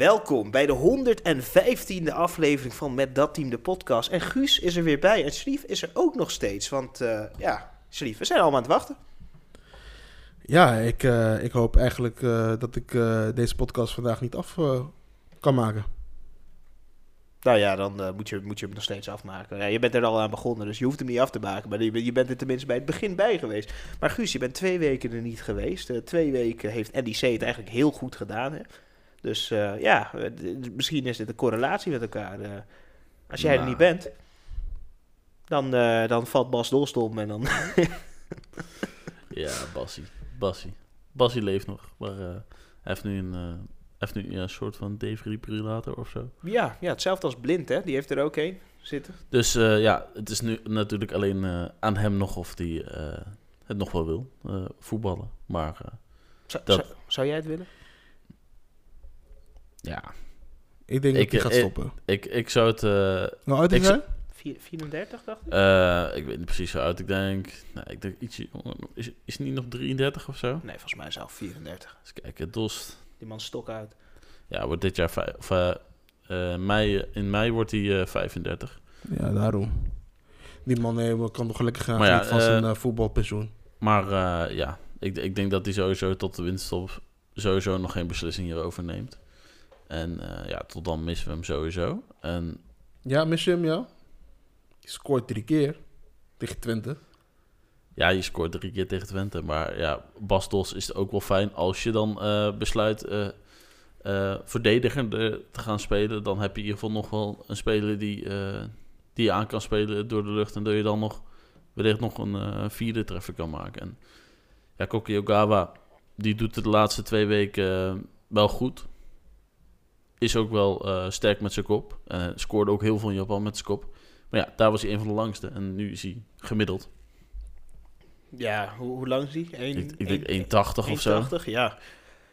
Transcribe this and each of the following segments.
Welkom bij de 115e aflevering van Met Dat Team, de podcast. En Guus is er weer bij en Schlief is er ook nog steeds. Want uh, ja, Schlief, we zijn allemaal aan het wachten. Ja, ik, uh, ik hoop eigenlijk uh, dat ik deze podcast vandaag niet af kan maken. Nou ja, dan moet, je, moet je hem nog steeds afmaken. Ja, je bent er al aan begonnen, dus je hoeft hem niet af te maken. Maar je, je bent er tenminste bij het begin bij geweest. Maar Guus, je bent twee weken er niet geweest. twee weken heeft NDC het eigenlijk heel goed gedaan. Hè? Dus uh, ja, misschien is dit een correlatie met elkaar. Uh, als jij nou. er niet bent, dan, uh, dan valt Bas Dolstom en dan... ja, Bassie. Bassie. Bassie leeft nog, maar hij heeft nu een, heeft nu een soort van defibrillator of zo. Ja, ja, hetzelfde als Blind, hè? Die heeft er ook een zitten. Dus ja, het is nu natuurlijk alleen aan hem nog of hij het nog wel wil, voetballen. Maar... Zou, dat... zou, zou jij het willen? Ja. Ik denk ik, dat hij gaat stoppen. Ik, ik, zou het... Uh, nou, oud is hij? 34, dacht ik? Uh, ik weet niet precies hoe oud. Ik denk... Nou, ik denk ietsje... Is, is niet nog 33 of zo? Nee, volgens mij zelf 34. Eens kijken, Dost. Die man stok uit. Ja, wordt dit jaar... Of, uh, mei, in mei wordt hij 35. Ja, daarom. Die man nee, kan nog gelukkig gaan ja, van zijn voetbalpensioen. Maar ja, ik, ik denk dat hij sowieso tot de winststop sowieso nog geen beslissing hierover neemt. En uh, ja, tot dan missen we hem sowieso. En... Ja, mis je hem, ja? Je scoort drie keer tegen Twente. Ja, je scoort drie keer tegen Twente. Maar ja, Bastos is ook wel fijn. Als je dan uh, besluit uh, verdediger te gaan spelen... dan heb je in ieder geval nog wel een speler die, die je aan kan spelen door de lucht... en dat je dan nog wellicht nog een vierde treffer kan maken. En ja, Koki Ogawa, die doet het de laatste twee weken wel goed is ook wel uh, sterk met zijn kop. Uh, scoorde ook heel veel in Japan met zijn kop. Maar ja, daar was hij een van de langste. En nu is hij gemiddeld. Ja, hoe, hoe lang is hij? ik, ik denk 1,80 of zo. Ja,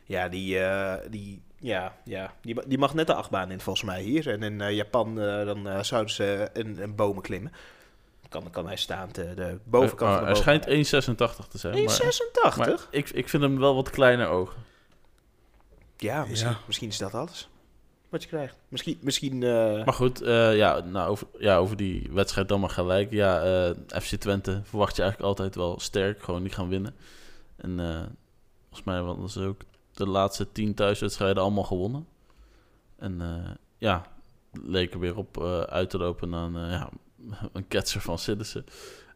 ja die, uh, die, ja, ja. Die, die mag net de achtbaan in volgens mij hier. En in Japan dan zouden ze een, een bomen klimmen. Kan, kan hij staan, de, de bovenkant van de Hij schijnt 1,86 te zijn. 1,86? Maar, ik, ik vind hem wel wat kleiner ogen. Ja, misschien, ja. misschien is dat alles wat je krijgt. Misschien... misschien uh... Maar goed, uh, ja, nou, over, ja, over die wedstrijd dan maar gelijk. Ja, uh, FC Twente verwacht je eigenlijk altijd wel sterk. Gewoon niet gaan winnen. En volgens mij hadden ze ook de laatste tien thuiswedstrijden allemaal gewonnen. En ja, leken weer op uit te lopen naar een, ja, een ketser van Citizen.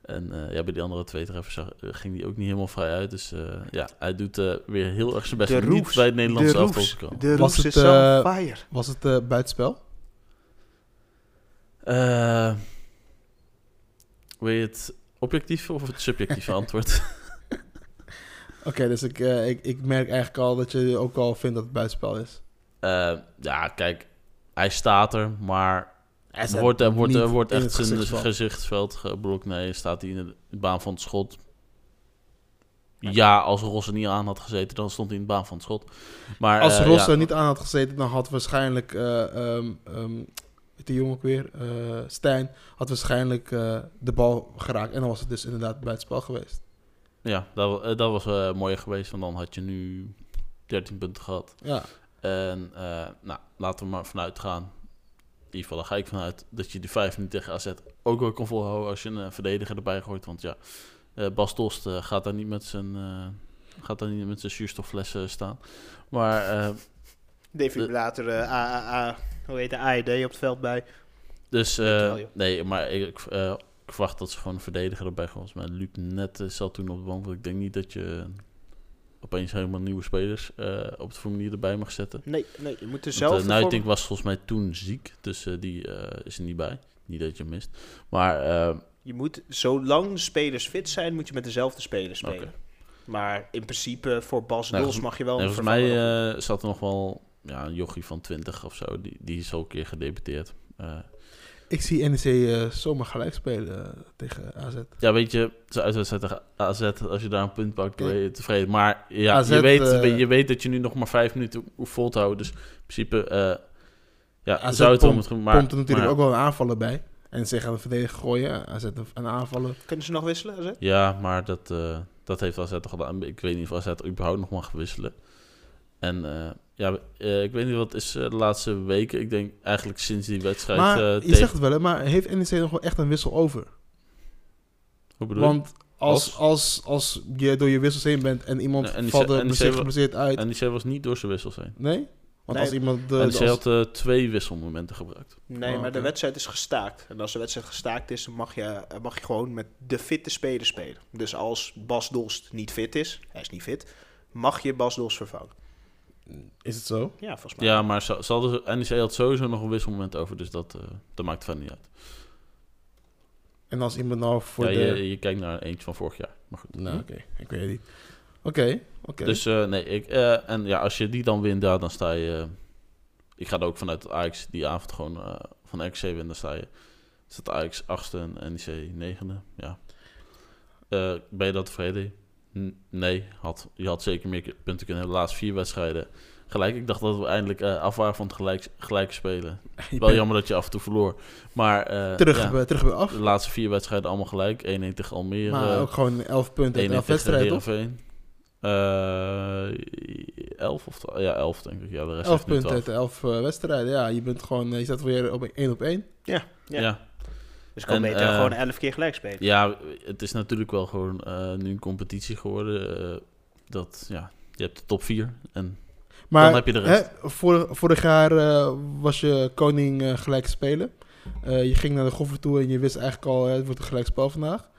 En uh, ja, bij die andere twee treffers zag, eh, ging hij ook niet helemaal vrij uit. Dus uh, ja, hij doet uh, weer heel erg zijn best. De niet bij het Nederlandse elftal te komen. De was het, fire. Was het uh, buitenspel? wil je het objectieve of het subjectieve antwoord? Oké, okay, dus ik, ik, ik merk eigenlijk al dat je ook al vindt dat het buitenspel is. ja, kijk, hij staat er, maar er wordt, er wordt, er wordt echt zijn gezichtsveld, gezichtsveld geblokt. Nee, staat hij in de baan van het schot. Ja, als Ross er niet aan had gezeten, dan stond hij in de baan van het schot. Maar, als uh, er niet aan had gezeten, dan had waarschijnlijk uh, um, um, de jongen ook weer, uh, Stijn, had waarschijnlijk de bal geraakt. En dan was het dus inderdaad bij het spel geweest. Ja, dat, dat was mooier geweest, want dan had je nu 13 punten gehad. Ja. En nou, laten we maar vanuit gaan in ieder geval, daar ga ik vanuit dat je die vijf minuten tegen AZ ook wel kan volhouden als je een uh, verdediger erbij gooit. Want ja, uh, Bas Tost uh, gaat daar niet met zijn, gaat daar niet met zijn zuurstofflessen staan. Maar... Defibrillator AAA, hoe heet de AED op het veld bij. Dus nee, maar ik, ik verwacht dat ze gewoon een verdediger erbij gooien. Maar Luc net zat toen op de bank. Want ik denk niet dat je opeens helemaal nieuwe spelers uh, op de formulier erbij mag zetten. Nee, nee je moet er zelf... Uh, Nuiting was volgens mij toen ziek, dus uh, die is er niet bij. Niet dat je mist. Maar... je moet, zolang de spelers fit zijn, moet je met dezelfde spelers spelen. Okay. Maar in principe voor Bas nou, Dols mag je wel... Nee, volgens mij zat er nog wel ja, een jochie van 20 of zo. Die, die is al een keer gedebuteerd. Ik zie NEC uh, zomaar gelijk spelen uh, tegen AZ. Ja, weet je, zo uitwedstrijd tegen AZ, als je daar een punt pakt, ben je tevreden. Maar ja, AZ, je, weet, uh, je weet dat je nu nog maar vijf minuten hoeft vol te houden. Dus in principe, ja, AZ zou het pompt, maar, komt er natuurlijk maar, ook wel een aanvaller bij. En ze gaan de verdediger gooien, AZ een aanvallen. Kunnen ze nog wisselen, AZ? Ja, maar dat, dat heeft AZ toch gedaan. Ik weet niet of AZ überhaupt nog mag wisselen. En ja, eh, ik weet niet wat is eh, de laatste weken. Ik denk eigenlijk sinds die wedstrijd Maar eh, je tegen... zegt het wel, hè, maar heeft NEC nog wel echt een wissel over? Hoe bedoel je? Want als, Als? als, als je door je wissels heen bent en iemand Nee, NEC valt er NEC wa- geblesseerd uit... En die was niet door zijn wissels heen. Nee? Want Nee. als iemand... De, en als- had eh, twee wisselmomenten gebruikt. Nee, Oh, maar de wedstrijd is gestaakt. En als de wedstrijd gestaakt is, mag je, eh, mag je gewoon met de fitte speler spelen. Dus als Bas Dost niet fit is, hij is niet fit, mag je Bas Dost vervangen. Is het zo? Ja, volgens mij. Ja, maar ze, ze hadden, NEC had sowieso nog een wisselmoment over, dus dat, eh, dat maakt verder niet uit. En als iemand nou voor ja, de... je, je kijkt naar eentje van vorig jaar. Maar goed. Nou, oké. Ik weet het niet. Oké, oké. Dus eh, nee, ik, eh, en ja, als je die dan wint, ja, dan sta je. ik ga er ook vanuit dat Ajax die avond gewoon eh, van RKC wint, dan sta je. Staat Ajax achtste en NEC negende. Ja. Eh, ben je dat tevreden? Nee, had, je had zeker meer punten kunnen hebben. De laatste vier wedstrijden gelijk. Ik dacht dat we eindelijk eh, af waren van het gelijk, gelijk spelen. Wel bent jammer dat je af en toe verloor. Maar eh, terug, ja, bij, terug bij af. de laatste vier wedstrijden allemaal gelijk. 1-1 tegen Almere. Maar ook gewoon 11 punten 1 uit 11 tegen wedstrijden, toch? Heerenveen. Eh 11 of 12? Ja, 11 denk ik. Ja, de rest 11 heeft nu punten 12. uit 11 eh, wedstrijden. Ja, je bent gewoon... eh, Je staat weer op 1 op 1. Ja, Ja. ja. Ja. Dus ik kan En, beter eh, gewoon elf keer gelijk spelen. het is natuurlijk wel gewoon eh, nu een competitie geworden. eh, dat, ja, je hebt de top 4. En Maar Dan heb je de rest. Hè, vorig, vorig jaar was je koning eh, gelijk spelen. Eh, je ging naar de Goffer toe en je wist eigenlijk al, hè, het wordt een gelijkspel vandaag.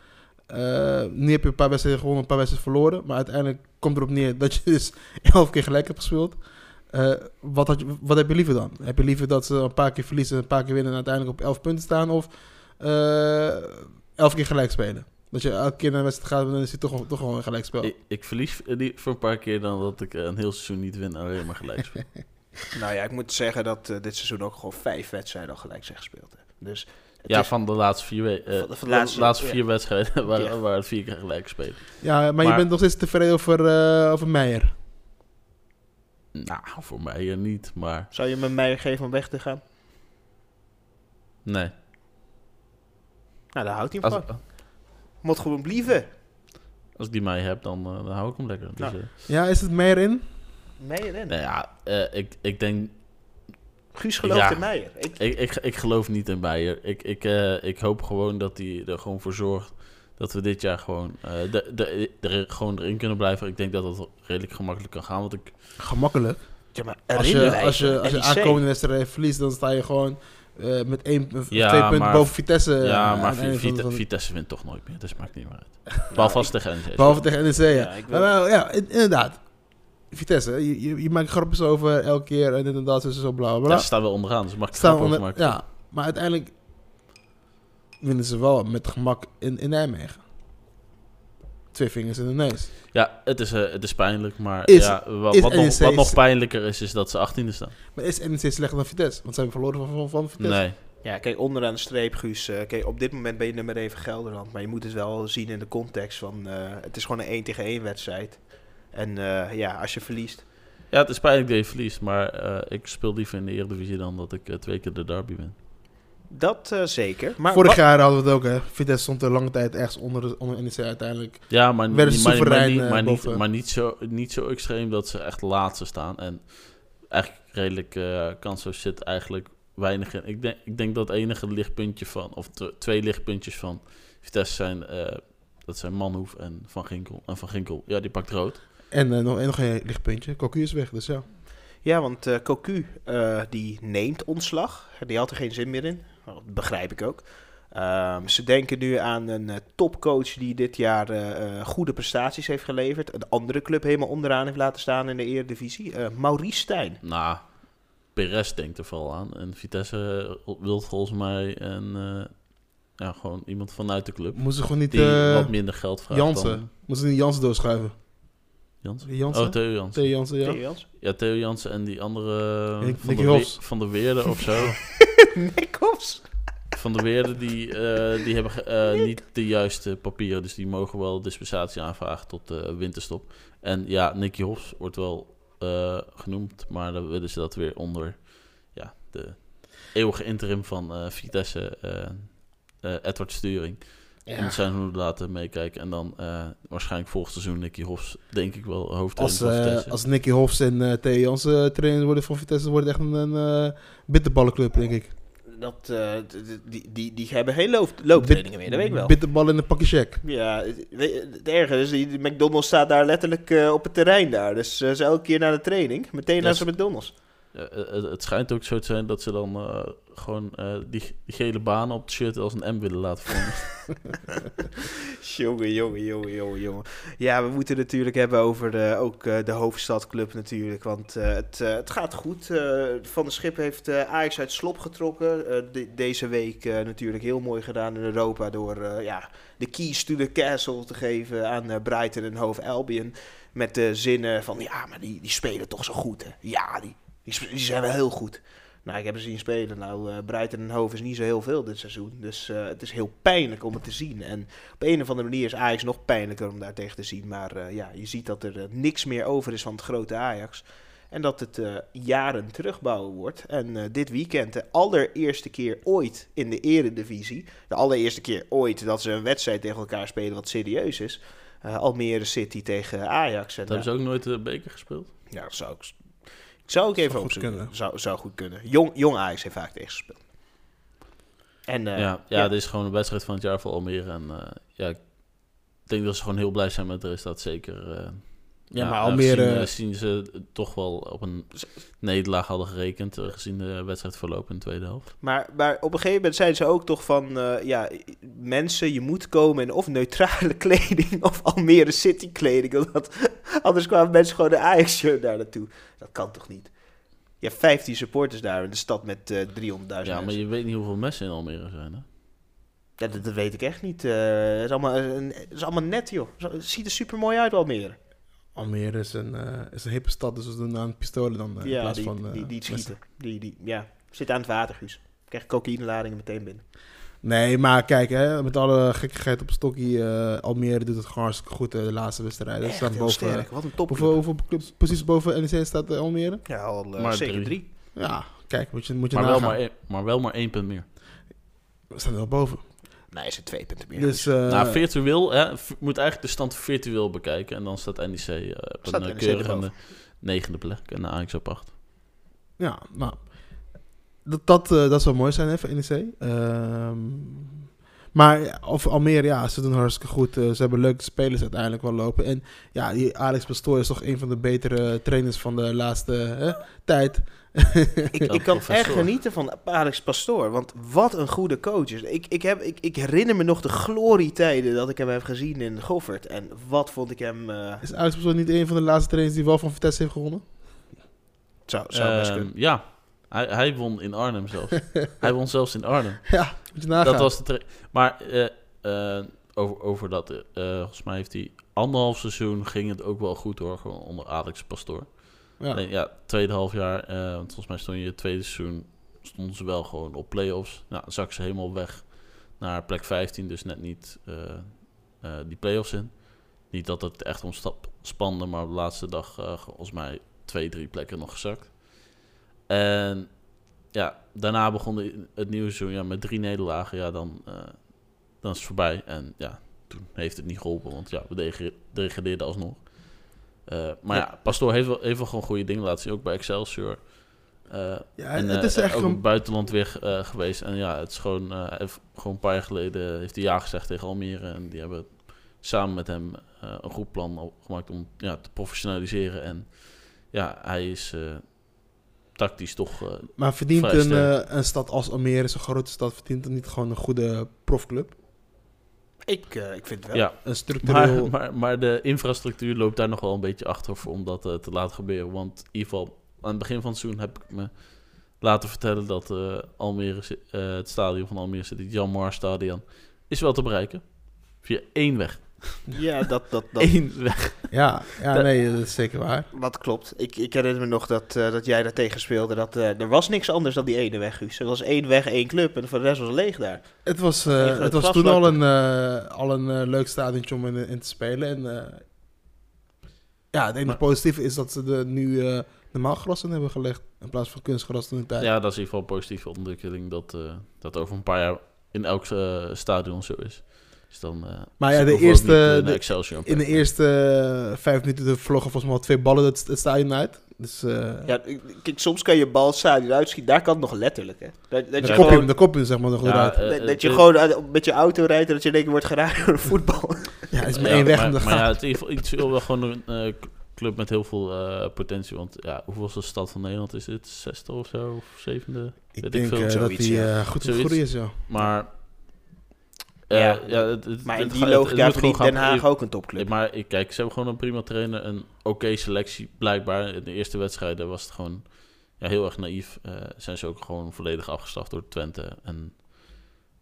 Eh, nu heb je een paar wedstrijden gewonnen, een paar wedstrijden verloren. Maar uiteindelijk komt erop neer dat je dus elf keer gelijk hebt gespeeld. Eh, wat, had je, wat heb je liever dan? Heb je liever dat ze een paar keer verliezen, een paar keer winnen en uiteindelijk op elf punten staan? Of elf keer gelijk spelen? Dat je elke keer naar een wedstrijd gaat en dan is het toch, toch gewoon een gelijkspel. ik, ik verlies die voor een paar keer dan dat ik eh, een heel seizoen niet win en alleen maar gelijk speel. Nou ja, ik moet zeggen dat eh, dit seizoen ook gewoon vijf wedstrijden al gelijk zijn gespeeld. Hè. Dus ja, is- van de laatste vier, we- eh, Van de- van de de laatste, laatste- vier wedstrijden waar, Ja. waar het vier keer gelijk spelen. Ja, maar, je bent nog steeds tevreden over, eh, over Meijer. Nou, voor mij niet, maar zou je me mij geven om weg te gaan? nee. Nou, daar houdt hij hem Als, van. Moet gewoon blijven. als ik die mij heb, dan, eh, dan hou ik hem lekker. Dus, Nou. eh, Ja, is het Meijer in? Meijer en. nou ja, eh, ik, ik denk Guus gelooft Ja. in Meijer. Ik, Ik, ik, ik geloof niet in Beijer. Ik, ik, eh, ik hoop gewoon dat hij er gewoon voor zorgt dat we dit jaar gewoon, eh, de, de, er, gewoon erin kunnen blijven. Ik denk dat dat redelijk gemakkelijk kan gaan. Want ik, Gemakkelijk. ja, maar Als je, als je, als je aankomende wedstrijd verliest, dan sta je gewoon eh, met één, of Ja, twee punten maar- boven Vitesse. eh, ja, aan maar Vite- van Vitesse wint toch nooit meer. Dus maakt niet meer uit. Behalve tegen NEC. Behalve tegen NEC, ja. Ja, wil- inderdaad. Vitesse, je, je, je maakt grapjes over elke keer en inderdaad is zo bla bla Ja, ze staan wel onderaan, dus mag ik Staan onder, maken. ja, maar uiteindelijk winnen ze wel met gemak in, in Nijmegen. Twee vingers in de neus. Ja, het is, eh, het is pijnlijk, maar Is- ja, wat, is wat, nog, wat nog pijnlijker is, is dat ze 18e staan. Maar is NEC slechter dan Vitesse? Want ze hebben verloren van, van, van Vitesse. Nee. Ja, kijk, onderaan de streep, Guus. eh, kijk, op dit moment ben je nummer 1 Gelderland. Maar je moet het wel zien in de context van... eh, het is gewoon een 1 tegen 1 wedstrijd. En eh, ja, als je verliest... Ja, het is pijnlijk dat je verliest, maar eh, ik speel liever in de Eredivisie dan dat ik twee keer de derby win. Dat eh, zeker. Maar Vorig wat- jaar hadden we het ook, hè. Vitesse stond er lange tijd ergens onder, de- onder NEC uiteindelijk. Ja, maar, soeverein, eh, maar, niet, boven. maar niet, zo, niet zo extreem dat ze echt laatste staan. En eigenlijk redelijk eh kansloos zit eigenlijk weinig in. Ik denk, ik denk dat het enige lichtpuntje van, of twee lichtpuntjes van Vitesse zijn, eh, dat zijn Manhoef en Van Ginkel. En Van Ginkel, ja, die pakt rood. En nog, en nog een lichtpuntje. Cocu is weg, dus ja. Ja, want eh Cocu eh, die neemt ontslag. Die had er geen zin meer in. Nou, Dat begrijp ik ook. Ehm, ze denken nu aan een eh, topcoach die dit jaar eh, eh, goede prestaties heeft geleverd. Een andere club helemaal onderaan heeft laten staan in de Eredivisie. Eh Maurice Stijn. Nou, Perez denkt er vooral aan. En Vitesse wil volgens mij een, eh, ja, gewoon iemand vanuit de club. Moesten ze gewoon niet Die eh, wat minder geld vraagt Jansen. dan... Moesten ze niet Jansen doorschuiven. Jansen? Jansen? Oh, Theo Jansen. Theo Jansen, ja. Theo Jans. Ja, Theo Jansen en die andere... Nick- van, de Hofs. van de Weerde of zo. Nick Hofs. van de Weerde, die, eh, die hebben eh, niet de juiste papieren. Dus die mogen wel dispensatie aanvragen tot de winterstop. En ja, Nicky Hofs wordt wel eh, genoemd. Maar dan willen ze dat weer onder ja, de eeuwige interim van eh, Vitesse, eh, eh, Edward Sturing. Ja. in het seizoen laten meekijken. En dan eh, waarschijnlijk volgend seizoen Nicky Hofs, denk ik wel, Als, hoofdtrainer van eh, Vitesse. als Nicky Hofs en eh Theo Jansen trainer worden van Vitesse, wordt het echt een, een bitterballenclub, denk ik. Dat, eh, die, die, die hebben geen loop, looptrainingen meer, dat weet ik wel. Bitterbal in een pakje check. Ja, het, erge is, die McDonald's staat daar letterlijk eh, op het terrein daar. Dus eh, ze elke keer naar de training, meteen naar zijn McDonald's. Ja, eh, het, het schijnt ook zo te zijn dat ze dan eh, gewoon eh, die, die gele banen op het shirt als een M willen laten vormen. Jongen, jongen, jongen, jongen, jongen. Ja, we moeten het natuurlijk hebben over de, ook eh, de hoofdstadclub natuurlijk. Want eh, het, eh, het gaat goed. Eh, Van der Schip heeft eh, Ajax uit slop getrokken. Eh, de- deze week eh, natuurlijk heel mooi gedaan in Europa door eh, ja, de keys to the castle te geven aan eh, Brighton en Hove Albion. Met de zinnen van, ja, maar die, die spelen toch zo goed, hè? Ja, die, die, zijn wel heel goed. Nou, ik heb ze zien spelen. Nou, eh Brighton en Hove is niet zo heel veel dit seizoen. Dus eh, het is heel pijnlijk om het te zien. En op een of andere manier is Ajax nog pijnlijker om daar tegen te zien. Maar eh, ja, je ziet dat er niks meer over is van het grote Ajax. En dat het jaren terugbouwen wordt. En dit weekend, de allereerste keer ooit in de eredivisie. De allereerste keer ooit dat ze een wedstrijd tegen elkaar spelen wat serieus is. Almere City tegen Ajax. En, Dat hebben ze ook nooit de beker gespeeld. ja, dat zou ik... Ik zou ook even opzoeken. kunnen. Zou, zou goed kunnen. Jong, jong Ajax heeft vaak tegengespeeld. En eh, ja, ja, dit is gewoon een wedstrijd van het jaar voor Almere. En eh, ja, ik denk dat ze gewoon heel blij zijn met de resultaat. Zeker. Ja, maar Almere- Gezien, eh, zien ze toch wel op een nederlaag hadden gerekend. eh, gezien de wedstrijd verloop in de tweede helft. Maar, maar op een gegeven moment zeiden ze ook toch van... eh, ja, mensen, je moet komen in of neutrale kleding of Almere City kleding. Anders kwamen mensen gewoon de Ajax-shirt daar naartoe. Dat kan toch niet? Je hebt 15 supporters daar in de stad met eh 300.000 Ja, maar mensen. je weet niet hoeveel mensen in Almere zijn. Hè? Ja, dat, dat weet ik echt niet. Het, is allemaal, het is allemaal net, joh. Het ziet er super mooi uit, Almere. Almere is een, eh, is een hippe stad, dus we doen aan pistolen dan eh, in ja, plaats die, van... eh, die, die messen. schieten. Die, die, ja, zit aan het water, Guus. Krijg cocaïneladingen meteen binnen. Nee, maar kijk, hè, met alle gekkigheid op stokkie, eh, Almere doet het gewoon hartstikke goed eh, de laatste wedstrijden. Echt staan boven, sterk. Wat een top. hoeveel, hoeveel clubs precies boven NEC staat eh, Almere? Ja, al eh, Maar zeker drie. drie. Ja, kijk, moet je, moet je Maar wel, nagaan. maar, één- maar wel maar één punt meer. We staan er wel boven. Nee, is het twee punten meer. Dus, eh, nou, virtueel, hè, moet eigenlijk de stand virtueel bekijken. En dan staat NEC eh, op Staat een uh, keurige erboven. negende plek. En de Ajax op acht. Ja, nou. Dat, dat, eh, dat zou mooi zijn hè, voor NEC. Ehm, maar over Almere, ja, ze doen hartstikke goed. Ze hebben leuke spelers uiteindelijk wel lopen. En ja, die Alex Pastoor is toch een van de betere trainers van de laatste hè, tijd. ik, kan echt genieten van Alex Pastoor. Want wat een goede coach is. Ik, ik, heb, ik, ik herinner me nog de glorietijden dat ik hem heb gezien in Goffert. En wat vond ik hem... eh Is Alex Pastoor niet een van de laatste trainers die wel van Vitesse heeft gewonnen? zou, zou best Ehm, kunnen. ja, hij, hij won in Arnhem zelfs. hij won zelfs in Arnhem. Ja, moet je nagaan. Dat was de Maar eh, eh, over, over dat, eh, volgens mij heeft hij anderhalf seizoen ging het ook wel goed hoor, gewoon onder Alex Pastoor. Ja. Ja, tweede half jaar, eh, want volgens mij stond je tweede seizoen, stonden ze wel gewoon op play-offs. Nou, dan zak ze helemaal weg naar plek 15, dus net niet eh, eh, die play-offs in. Niet dat het echt om stap spande, maar op de laatste dag volgens mij twee, drie plekken nog gezakt. En ja, daarna begon het nieuwe seizoen ja, met drie nederlagen. Ja, dan, dan is het voorbij. En ja, toen heeft het niet geholpen, want ja, we degradeerden alsnog. Eh, maar ja, Pastoor heeft wel, heeft wel gewoon goede dingen laten zien, ook bij Excelsior. Eh, Ja, en het eh, is echt ook een- het buitenland weer geweest. En ja, het is gewoon, heeft gewoon een paar jaar geleden heeft hij ja gezegd tegen Almere. En die hebben samen met hem een goed plan gemaakt om ja, te professionaliseren. En ja, hij is tactisch toch... Maar verdient een, een stad als Almere, zo'n grote stad, verdient dan niet gewoon een goede profclub? Ik, eh, ik vind het wel. ja, Een structureel... maar, maar, maar de infrastructuur loopt daar nog wel een beetje achter voor om dat eh, te laten gebeuren. Want in ieder geval, aan het begin van het seizoen heb ik me laten vertellen dat eh, Almere, het stadion van Almere City, het Jan Mar Stadion, is wel te bereiken. Via één weg. Ja, dat, dat, dat, Eén weg. Ja, ja nee, dat is zeker waar. wat klopt. Ik, ik herinner me nog dat, eh, dat jij daar tegen speelde. Dat, eh, er was niks anders dan die ene weg, Guus. Er was één weg, één club. En voor de rest was het leeg daar. Het was, eh, het het was toen al een, eh, al een leuk stadion om in, in te spelen. En eh, ja, het enige Maar- positieve is dat ze er nu eh, normaal gras in hebben gelegd. In plaats van kunstgras toen tijd. Ja, dat is in ieder geval een positieve ontwikkeling dat eh, dat over een paar jaar in elk eh, stadion zo is. Dus dan, eh, Maar ja, de eerste- niet, eh, de- Excelsior In de eerste eh, vijf minuten vloggen volgens mij al twee ballen het, het stadion uit. Dus eh Ja, kijk, soms kan je bal het stadion uitschieten. Daar kan het nog letterlijk, hè. Dat, dat de, je kop gewoon, de kop in, zeg maar nog Ja, dat, dat je gewoon met je auto rijdt en dat je in één keer wordt geraakt door een voetbal. Ja, het is maar Ja, één weg maar, om te maar ja, gaan. het is wel gewoon een eh, club met heel veel eh, potentie. Want ja, hoeveel is de stad van Nederland? Is dit zesde of zo? Of zevende? Ik weet denk ik veel. dat hij ja. eh, goed groei is, ja. Maar... eh, Ja. ja, het, het, Maar in het die logica verdient Den gaan- Haag ook een topclub. maar ik, kijk, ze hebben gewoon een prima trainer. Een oké selectie, blijkbaar. In de eerste wedstrijden was het gewoon ja, heel erg naïef. Eh, zijn ze ook gewoon volledig afgestraft door Twente en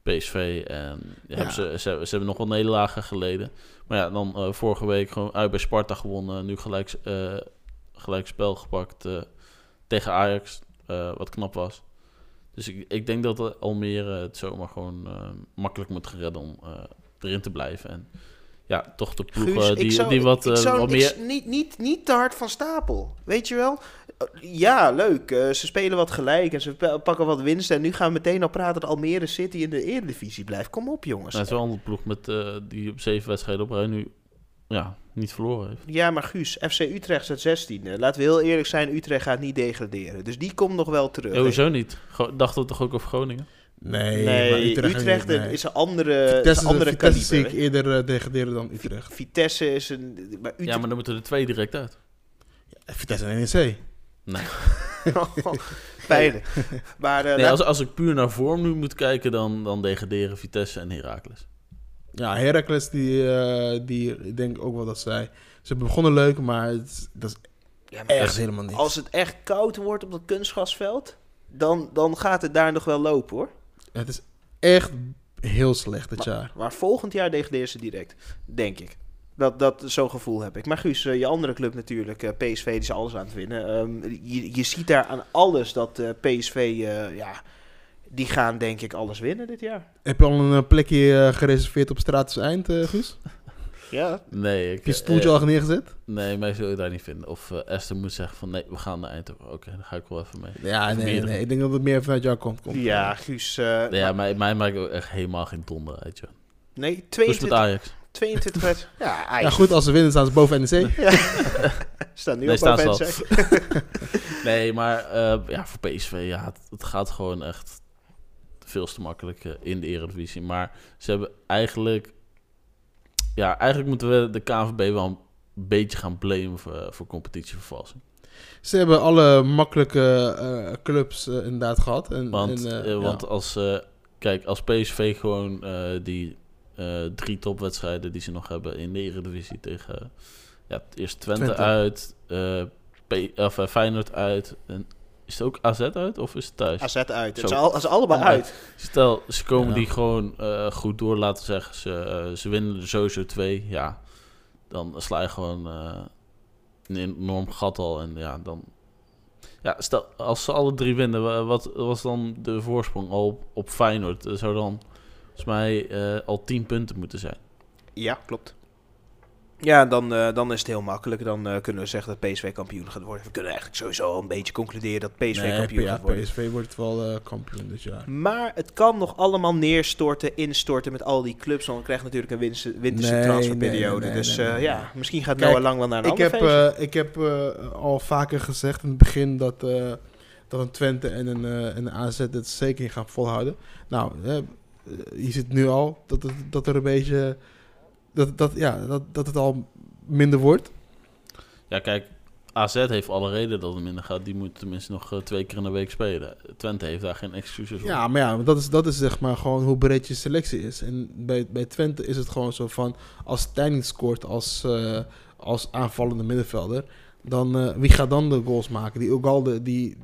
PSV. En ja, Hebben ze, ze, hebben- ze hebben nog wel nederlagen geleden. Maar ja, dan eh, vorige week gewoon uit bij Sparta gewonnen. Nu gelijk, eh gelijk spel gepakt eh, tegen Ajax, eh, wat knap was. Dus ik, ik denk dat Almere het zomaar gewoon eh, makkelijk moet redden om eh, erin te blijven. En ja, toch de ploeg Guus, die, zou- die wat, ik eh, zou wat meer... niet, niet, niet te hard van stapel. Weet je wel? Ja, leuk. ze spelen wat gelijk en ze pa- pakken wat winst. En nu gaan we meteen al praten dat Almere City in de Eredivisie blijft. Kom op, jongens. Nou, het is wel een ploeg met, die op zeven wedstrijden op rij nu ja, niet verloren heeft. Ja, maar Guus, FC Utrecht staat 16e. Laten we heel eerlijk zijn, Utrecht gaat niet degraderen. Dus die komt nog wel terug. Ja, hoezo niet? Dachten we toch ook over Groningen? Nee, Nee, maar Utrecht, Utrecht, nee. is een andere, is Vitesse, een andere Vitesse zie ik eerder eh, degraderen dan Utrecht. Vitesse is een... Maar Ja, Utrecht, maar dan moeten er twee direct uit. Vitesse en NEC. Nee, pijnlijk. Maar eh, nee als, als ik puur naar vorm nu moet kijken, dan, dan degraderen Vitesse en Heracles. Ja, Heracles, die, eh, die, ik denk ook wel dat zij... Ze begonnen leuk, maar het, dat is Ja, maar echt helemaal niet. als het echt koud wordt op dat kunstgrasveld, dan, dan gaat het daar nog wel lopen hoor. Het is echt heel slecht dit jaar. Maar, volgend jaar degraderen ze direct, denk ik. Dat, dat, zo'n gevoel heb ik. Maar Guus, eh, je andere club natuurlijk, eh, PSV, die is alles aan het winnen. Ehm, je, je ziet daar aan alles dat PSV, ja, die gaan denk ik alles winnen dit jaar. Heb je al een eh, plekje eh, gereserveerd op Stratus Eind, eh Guus? Ja, Nee, ik, Heb je stoeltje eh, al neergezet? nee, mij zul je daar niet vinden. Of Esther moet zeggen van nee, we gaan naar Eindhoven. Oké, dan ga ik wel even mee. Ja, nee, nee. Ik denk dat het meer vanuit jou komt. komt. ja Guus. eh, Nee, ja, mij, mij maakt ook echt helemaal geen donder uit, joh. nee, Hoe is het met 22, Ajax? 22 werd. Ja, Ajax. Ja, goed, als ze winnen staan ze boven NEC. Ja. Staan nu Nee, op staan boven NEC. Nee, maar eh, ja, voor PSV, ja, het, het gaat gewoon echt veel te makkelijk eh, in de Eredivisie. Maar ze hebben eigenlijk... Ja, eigenlijk moeten we de KNVB wel een beetje gaan blamen voor, voor competitievervalsing. Ze hebben alle makkelijke eh, clubs eh, inderdaad gehad. En, Want, en, eh, eh, want ja. als, eh, kijk, als PSV gewoon eh, die eh, drie topwedstrijden die ze nog hebben in de Eredivisie tegen ja, eerst Twente, Twente. uit, eh, P- of, eh, Feyenoord uit. En is het ook AZ uit of is het thuis? AZ uit. Zo. Het is, al, het is allebei uit. Stel, ze komen Ja. die gewoon eh, goed door, laten zeggen. Ze, eh, ze winnen er sowieso twee. Ja, dan sla je gewoon eh, een enorm gat al. En ja, dan... Ja, stel, als ze alle drie winnen, wa- wat was dan de voorsprong al op, op Feyenoord? Er zou dan volgens mij eh, al tien punten moeten zijn. Ja, klopt. Ja, dan, eh, dan is het heel makkelijk. Dan eh, kunnen we zeggen dat PSV kampioen gaat worden. We kunnen eigenlijk sowieso een beetje concluderen dat PSV Nee, kampioen ja, gaat worden. PSV wordt wel eh, kampioen dit jaar. Maar het kan nog allemaal neerstorten, instorten met al die clubs. Want we krijgen natuurlijk een winter, winterse Nee, transferperiode. nee, dus ja, misschien gaat Kijk, Noah Lang wel naar een Ik ander heb, ik heb al vaker gezegd in het begin dat, dat een Twente en een, en een AZ het zeker niet gaan volhouden. Nou, je ziet nu al dat, het, dat er een beetje... Dat, dat, ja, dat, dat het al minder wordt. Ja, kijk, AZ heeft alle reden dat het minder gaat. Die moet tenminste nog eh, twee keer in de week spelen. Twente heeft daar geen excuses voor. Ja, maar ja, dat is, dat is zeg maar gewoon hoe breed je selectie is. En bij, bij Twente is het gewoon zo van... Als Stijn niet scoort als, eh, als aanvallende middenvelder... Dan, eh, wie gaat dan de goals maken? Die Ugalde, die,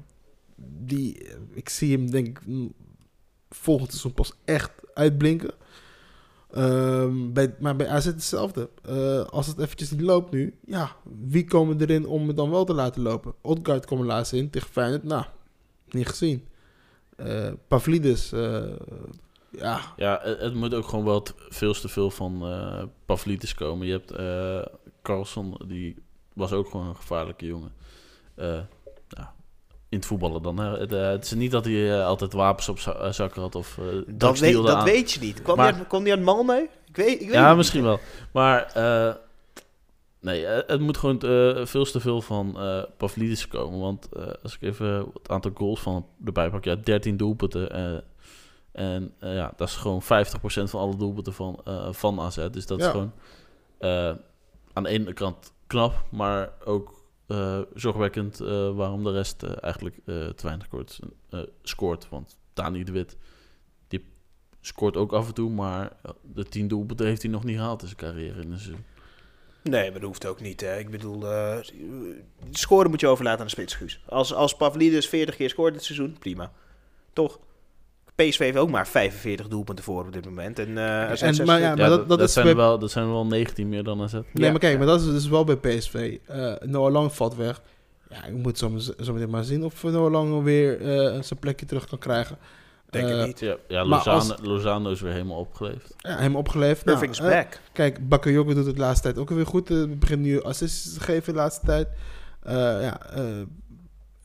die... Ik zie hem denk ik volgend seizoen pas echt uitblinken. Ehm, maar bij AZ hetzelfde. Eh, als het eventjes niet loopt nu... Ja, wie komen erin om het dan wel te laten lopen? Odgaard er laatst in tegen Feyenoord. Nou, niet gezien. Eh Pavlidis, eh, ja, Ja, het, moet ook gewoon wel veel te veel van eh Pavlidis komen. Je hebt Carlson, die was ook gewoon een gevaarlijke jongen. In het voetballen dan. Hè. Het, eh, het is niet dat hij eh, altijd wapens op za- eh, zakken had of eh Dat, weet, dat weet je niet. Kwam Maar- die uit, kwam die uit Malmö? Ik weet, ik weet Ja, het misschien wel. Maar eh, nee, het moet gewoon eh, veel te veel van eh Pavlidis komen. Want eh, als ik even het aantal goals van erbij pak, ja, 13 doelpunten. eh, en eh, ja, dat is gewoon 50% van alle doelpunten van, eh, van AZ. Dus dat is gewoon eh, aan de ene kant knap, maar ook eh, zorgwekkend eh, waarom de rest eh, eigenlijk te weinig eh, scoort. Want Dani de Wit, die scoort ook af en toe, maar de 10 doelpunten heeft hij nog niet gehaald in zijn carrière in een seizoen. Nee, maar dat hoeft ook niet. Hè. Ik bedoel, scoren moet je overlaten aan de spits, Guus. Als, als Pavlidis 40 keer scoort dit seizoen, prima. Toch? PSV heeft ook maar 45 doelpunten voor op dit moment. En, eh, er zijn En- maar ja, Ja, dat- dat is zijn bij- er wel, dat zijn wel 19 meer dan AZ. Nee, Ja. maar kijk, maar dat is dus wel bij PSV. Eh Noah Lang valt weg. Ja, ik moet zo, zo meteen maar zien of Noah Lang weer eh, zijn plekje terug kan krijgen. Denk ik niet. Ja, Lozano, als- Lozano is weer helemaal opgeleefd. Ja, hem opgeleefd. Nou, back. Kijk, Bakayoko doet het de laatste tijd ook weer goed. Hij begint nu assists te geven de laatste tijd. Eh ja, eh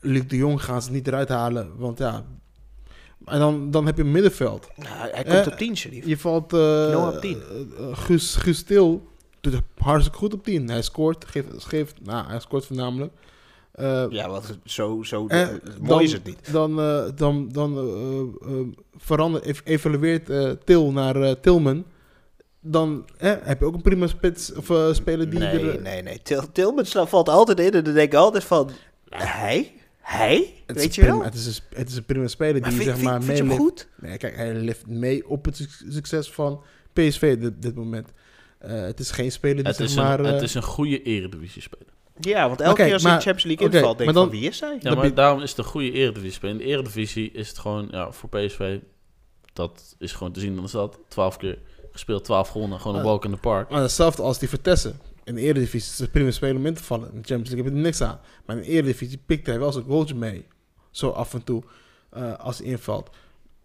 Luc de Jong gaan ze niet eruit halen. Want ja... En dan, dan heb je middenveld. Nou, hij komt op 10, Sharif. Je valt... eh Noah op 10. eh, eh, Guus, Guus Stil doet het hartstikke goed op 10. Hij scoort, geeft, geeft, nou, hij scoort voornamelijk. Eh, Ja, wat zo, zo mooi dan- is het niet. Dan, eh, dan, dan eh, eh, verander, ev- evalueert Til naar Tilman. Dan heb je ook een prima spits of speler die Nee, er... nee, nee. Til Tilmans valt altijd in en dan denk ik altijd van... Hij? Hij? Het is Weet je prima- wel? Het is, een, het is een prima speler Maar die vind, zeg vind, maar vind je hem meeleeft. goed? Nee, kijk, hij leeft mee op het suc- succes van PSV dit, dit moment. Eh, het is geen speler die Het zeg is, maar... een, eh, het is een goede eredivisie-speler. Ja, want elke keer als hij in maar- de Champions League oké, invalt, denk ik van dan- wie is hij? Ja, maar daarom is het een goede eredivisie-speler. In de eredivisie is het gewoon, ja, voor PSV, dat is gewoon te zien. Dan is dat 12 keer gespeeld, 12 gewonnen. Gewoon een Ja. walk in the park. Maar hetzelfde als die Vertessen. In de Eredivisie een prima speler om in te vallen. In de Champions League heb er niks aan. Maar in de Eredivisie pikt hij wel zijn goaltje mee. Zo af en toe. eh, als hij invalt.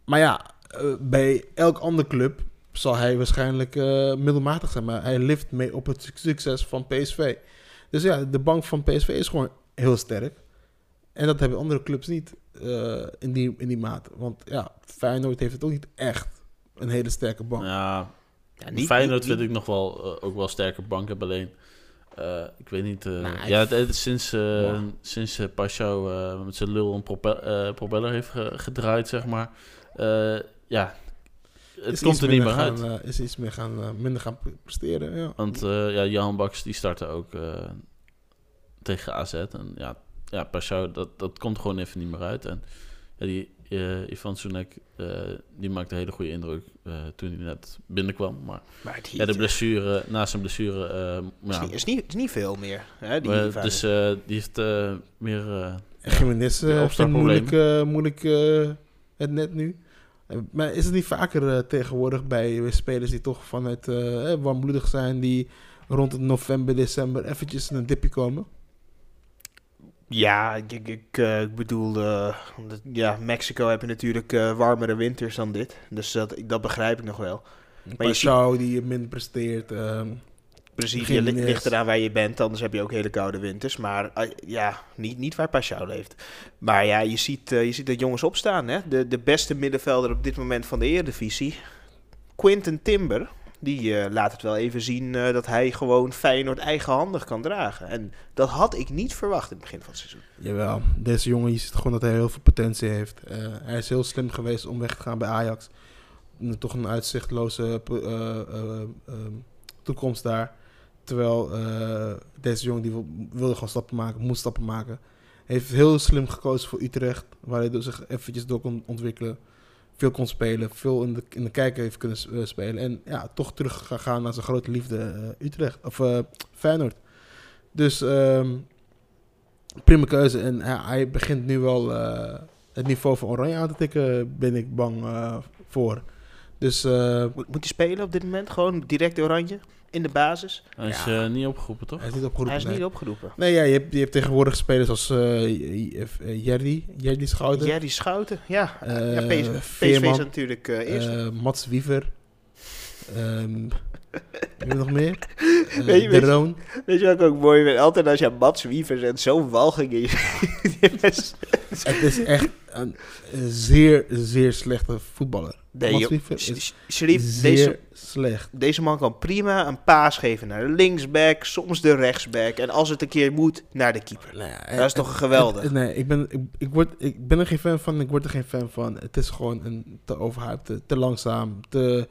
Maar ja, eh, bij elk andere club zal hij waarschijnlijk eh, middelmatig zijn. Maar hij lift mee op het suc- succes van PSV. Dus ja, de bank van PSV is gewoon heel sterk. En dat hebben andere clubs niet in, die, in die mate. Want ja, Feyenoord heeft het ook niet echt een hele sterke bank. Ja, Ja, niet- Feyenoord niet- vind ik nog wel, eh, ook wel sterke bank hebben. Alleen, eh, ik weet niet... eh, Nou, ja, het, het- sinds, eh Wow. sinds Pashao eh, met zijn lul een prope- eh, propeller heeft ge- gedraaid, zeg maar. eh, ja, het Is komt er niet meer uit. eh, is iets meer gaan, minder gaan pre- presteren. Ja. Want eh, ja, Jan Baks die startte ook eh, tegen AZ. En ja, ja Pashao, dat, dat komt gewoon even niet meer uit. En ja, die eh, Ivan Sunek, eh, die maakte een hele goede indruk eh, toen hij net binnenkwam. Maar Maar die, ja, de blessure, naast zijn blessure... eh, is, ja, niet, is, niet, is niet veel meer. Hè, die maar dus eh, die heeft eh, meer... eh, En Jiménez opstartproblemen. moeilijk, eh, moeilijk eh, het net nu. Maar is het niet vaker eh, tegenwoordig bij spelers die toch vanuit warmbloedig zijn, die rond het november, december eventjes in een dipje komen? Ja, ik, ik, ik, ik bedoel, dat- ja, Mexico heb je natuurlijk eh, warmere winters dan dit. Dus dat, dat begrijp ik nog wel. Maar je je die minder presteert. ehm, li- mis. ligt eraan waar je bent, anders heb je ook hele koude winters. Maar ja, niet, niet waar Pashao leeft. Maar ja, je ziet, je ziet dat jongens opstaan. Hè? De, de beste middenvelder op dit moment van de Eredivisie, Quinten Timber, die eh, laat het wel even zien eh, dat hij gewoon Feyenoord eigenhandig kan dragen. En dat had ik niet verwacht in het begin van het seizoen. Jawel, deze jongen, je ziet gewoon dat hij heel veel potentie heeft. Eh, hij is heel slim geweest om weg te gaan bij Ajax. Toch een uitzichtloze eh, eh, eh, ehm, toekomst daar. Terwijl deze jongen die wil, wilde gewoon stappen maken, moet stappen maken. Heeft heel slim gekozen voor Utrecht, waar hij dus zich eventjes door kon ontwikkelen. Veel kon spelen, veel in de, in de kijker heeft kunnen eh, spelen. En ja, toch terug gaan naar zijn grote liefde eh, Utrecht, of eh, Feyenoord. Dus ehm, prima keuze. En hij begint nu wel het niveau van Oranje aan te tikken, ben ik bang voor. Dus moet hij spelen op dit moment? Gewoon direct oranje? In de basis? hij is Ja. eh, niet opgeroepen, toch? hij is niet opgeroepen. hij is nee. niet opgeroepen. Nee, ja, je hebt, je hebt tegenwoordig spelers als eh, J- Jerry, Jerry Schouten, Jerry Schouten, ja. Eh, ja PSV, PSV Veerman, is natuurlijk eh eerst. eh, Mats Wiever. ehm heb je nog meer? Eh, Weet je- de weet je- Roon. Weet je wat ik ook mooi vind? Altijd als je Mats Wievers en zo'n walging in Het is echt een zeer, zeer slechte voetballer. Nee, joh. Is zeer deze, slecht. deze man kan prima een paas geven naar de linksback, soms de rechtsback. En als het een keer moet, naar de keeper. Nou ja, Dat is toch geweldig? nee, ik ben, ik, ik, word, ik ben er geen fan van. Ik word er geen fan van. Het is gewoon een te overhyped, te, te langzaam, te eh, eh,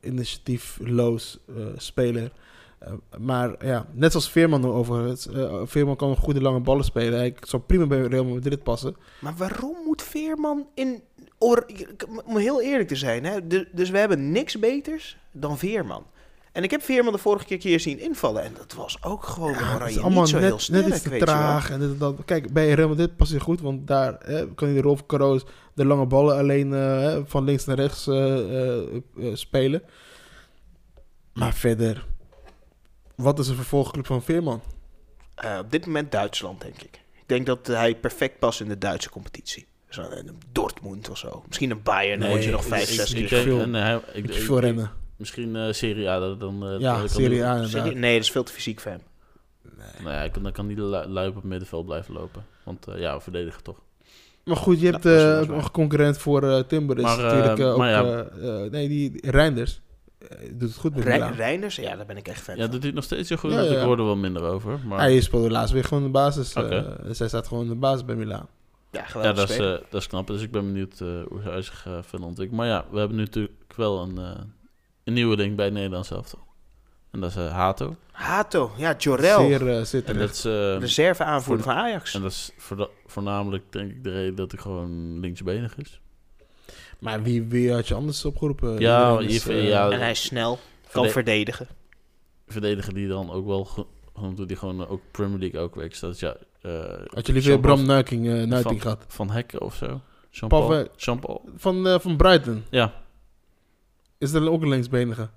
initiatiefloos eh, speler. Eh, maar ja, net zoals Veerman overigens. eh Veerman kan goede lange ballen spelen. Hij zou prima bij Real Madrid passen. Maar waarom moet Veerman in... Om heel eerlijk te zijn, hè? dus we hebben niks beters dan Veerman. En ik heb Veerman de vorige keer, keer zien invallen. En dat was ook gewoon Ja, oranje is allemaal niet zo heel net, sterk, net iets te weet je wel. traag. En dit dat. Kijk, bij Real Madrid past hij goed. Want daar hè, kan hij de rol van Caroos de lange ballen alleen eh, hè, van links naar rechts eh, eh, spelen. Maar verder, wat is een vervolgclub van Veerman? Eh, op dit moment Duitsland, denk ik. Ik denk dat hij perfect past in de Duitse competitie. Zo een Dortmund of zo. Misschien een Bayern, dan Nee, word je nog vijf, zes keer. Veel- en, hij- ik, Beetje ik- veel rennen. Misschien eh, Serie A, dat dan... eh, Ja, dat Serie A. Serie- Nee, dat is veel te fysiek voor hem. Nou ja, dan kan die lui op het middenveld blijven lopen. Want eh, ja, verdedigen toch. Maar goed, je hebt dat eh, dat waar. nog een concurrent voor eh, Timber. Is Maar, eh, natuurlijk eh, ook... maar ja. eh, eh, nee, die Reinders. doet het goed met Rijn, Milaan. Reinders, ja, daar ben ik echt fan Ja, van. doet hij het nog steeds zo goed? Ja, ja, Ik ja. hoorde er wel minder over. Maar Hij speelde laatst weer gewoon de basis. eh, Oké. zij staat gewoon in de basis bij Milaan. Ja, ja, dat is, eh, dat is knap. Dus ik ben benieuwd eh, hoe hij zich eh, verder ontwikkelt. Maar ja, we hebben nu natuurlijk wel een, eh, een nieuwe ding bij Nederland zelf. En dat is eh, Hato. Hato, ja, Jorel. Zeer uh, En zitterig. dat is, eh, Reserve aanvoerder van Ajax. en dat is voorda- voornamelijk denk ik de reden dat hij gewoon linksbenig is. Maar wie, wie had je anders opgeroepen? Ja, Iedereen is, je- eh, ja, en hij is snel, kan Verde- verdedigen. Verdediger die dan ook wel, ge- gewoon doet die gewoon ook Premier League ook werkt. Dat is ja, eh, Had je liever Jean-Paul Bram Nuiking, eh, Nuiting gehad? van Hekken of zo? Paul Jean-Paul? Ver- Jean-Paul? Van, eh, van Brighton. Ja. Is er ook een linksbenige?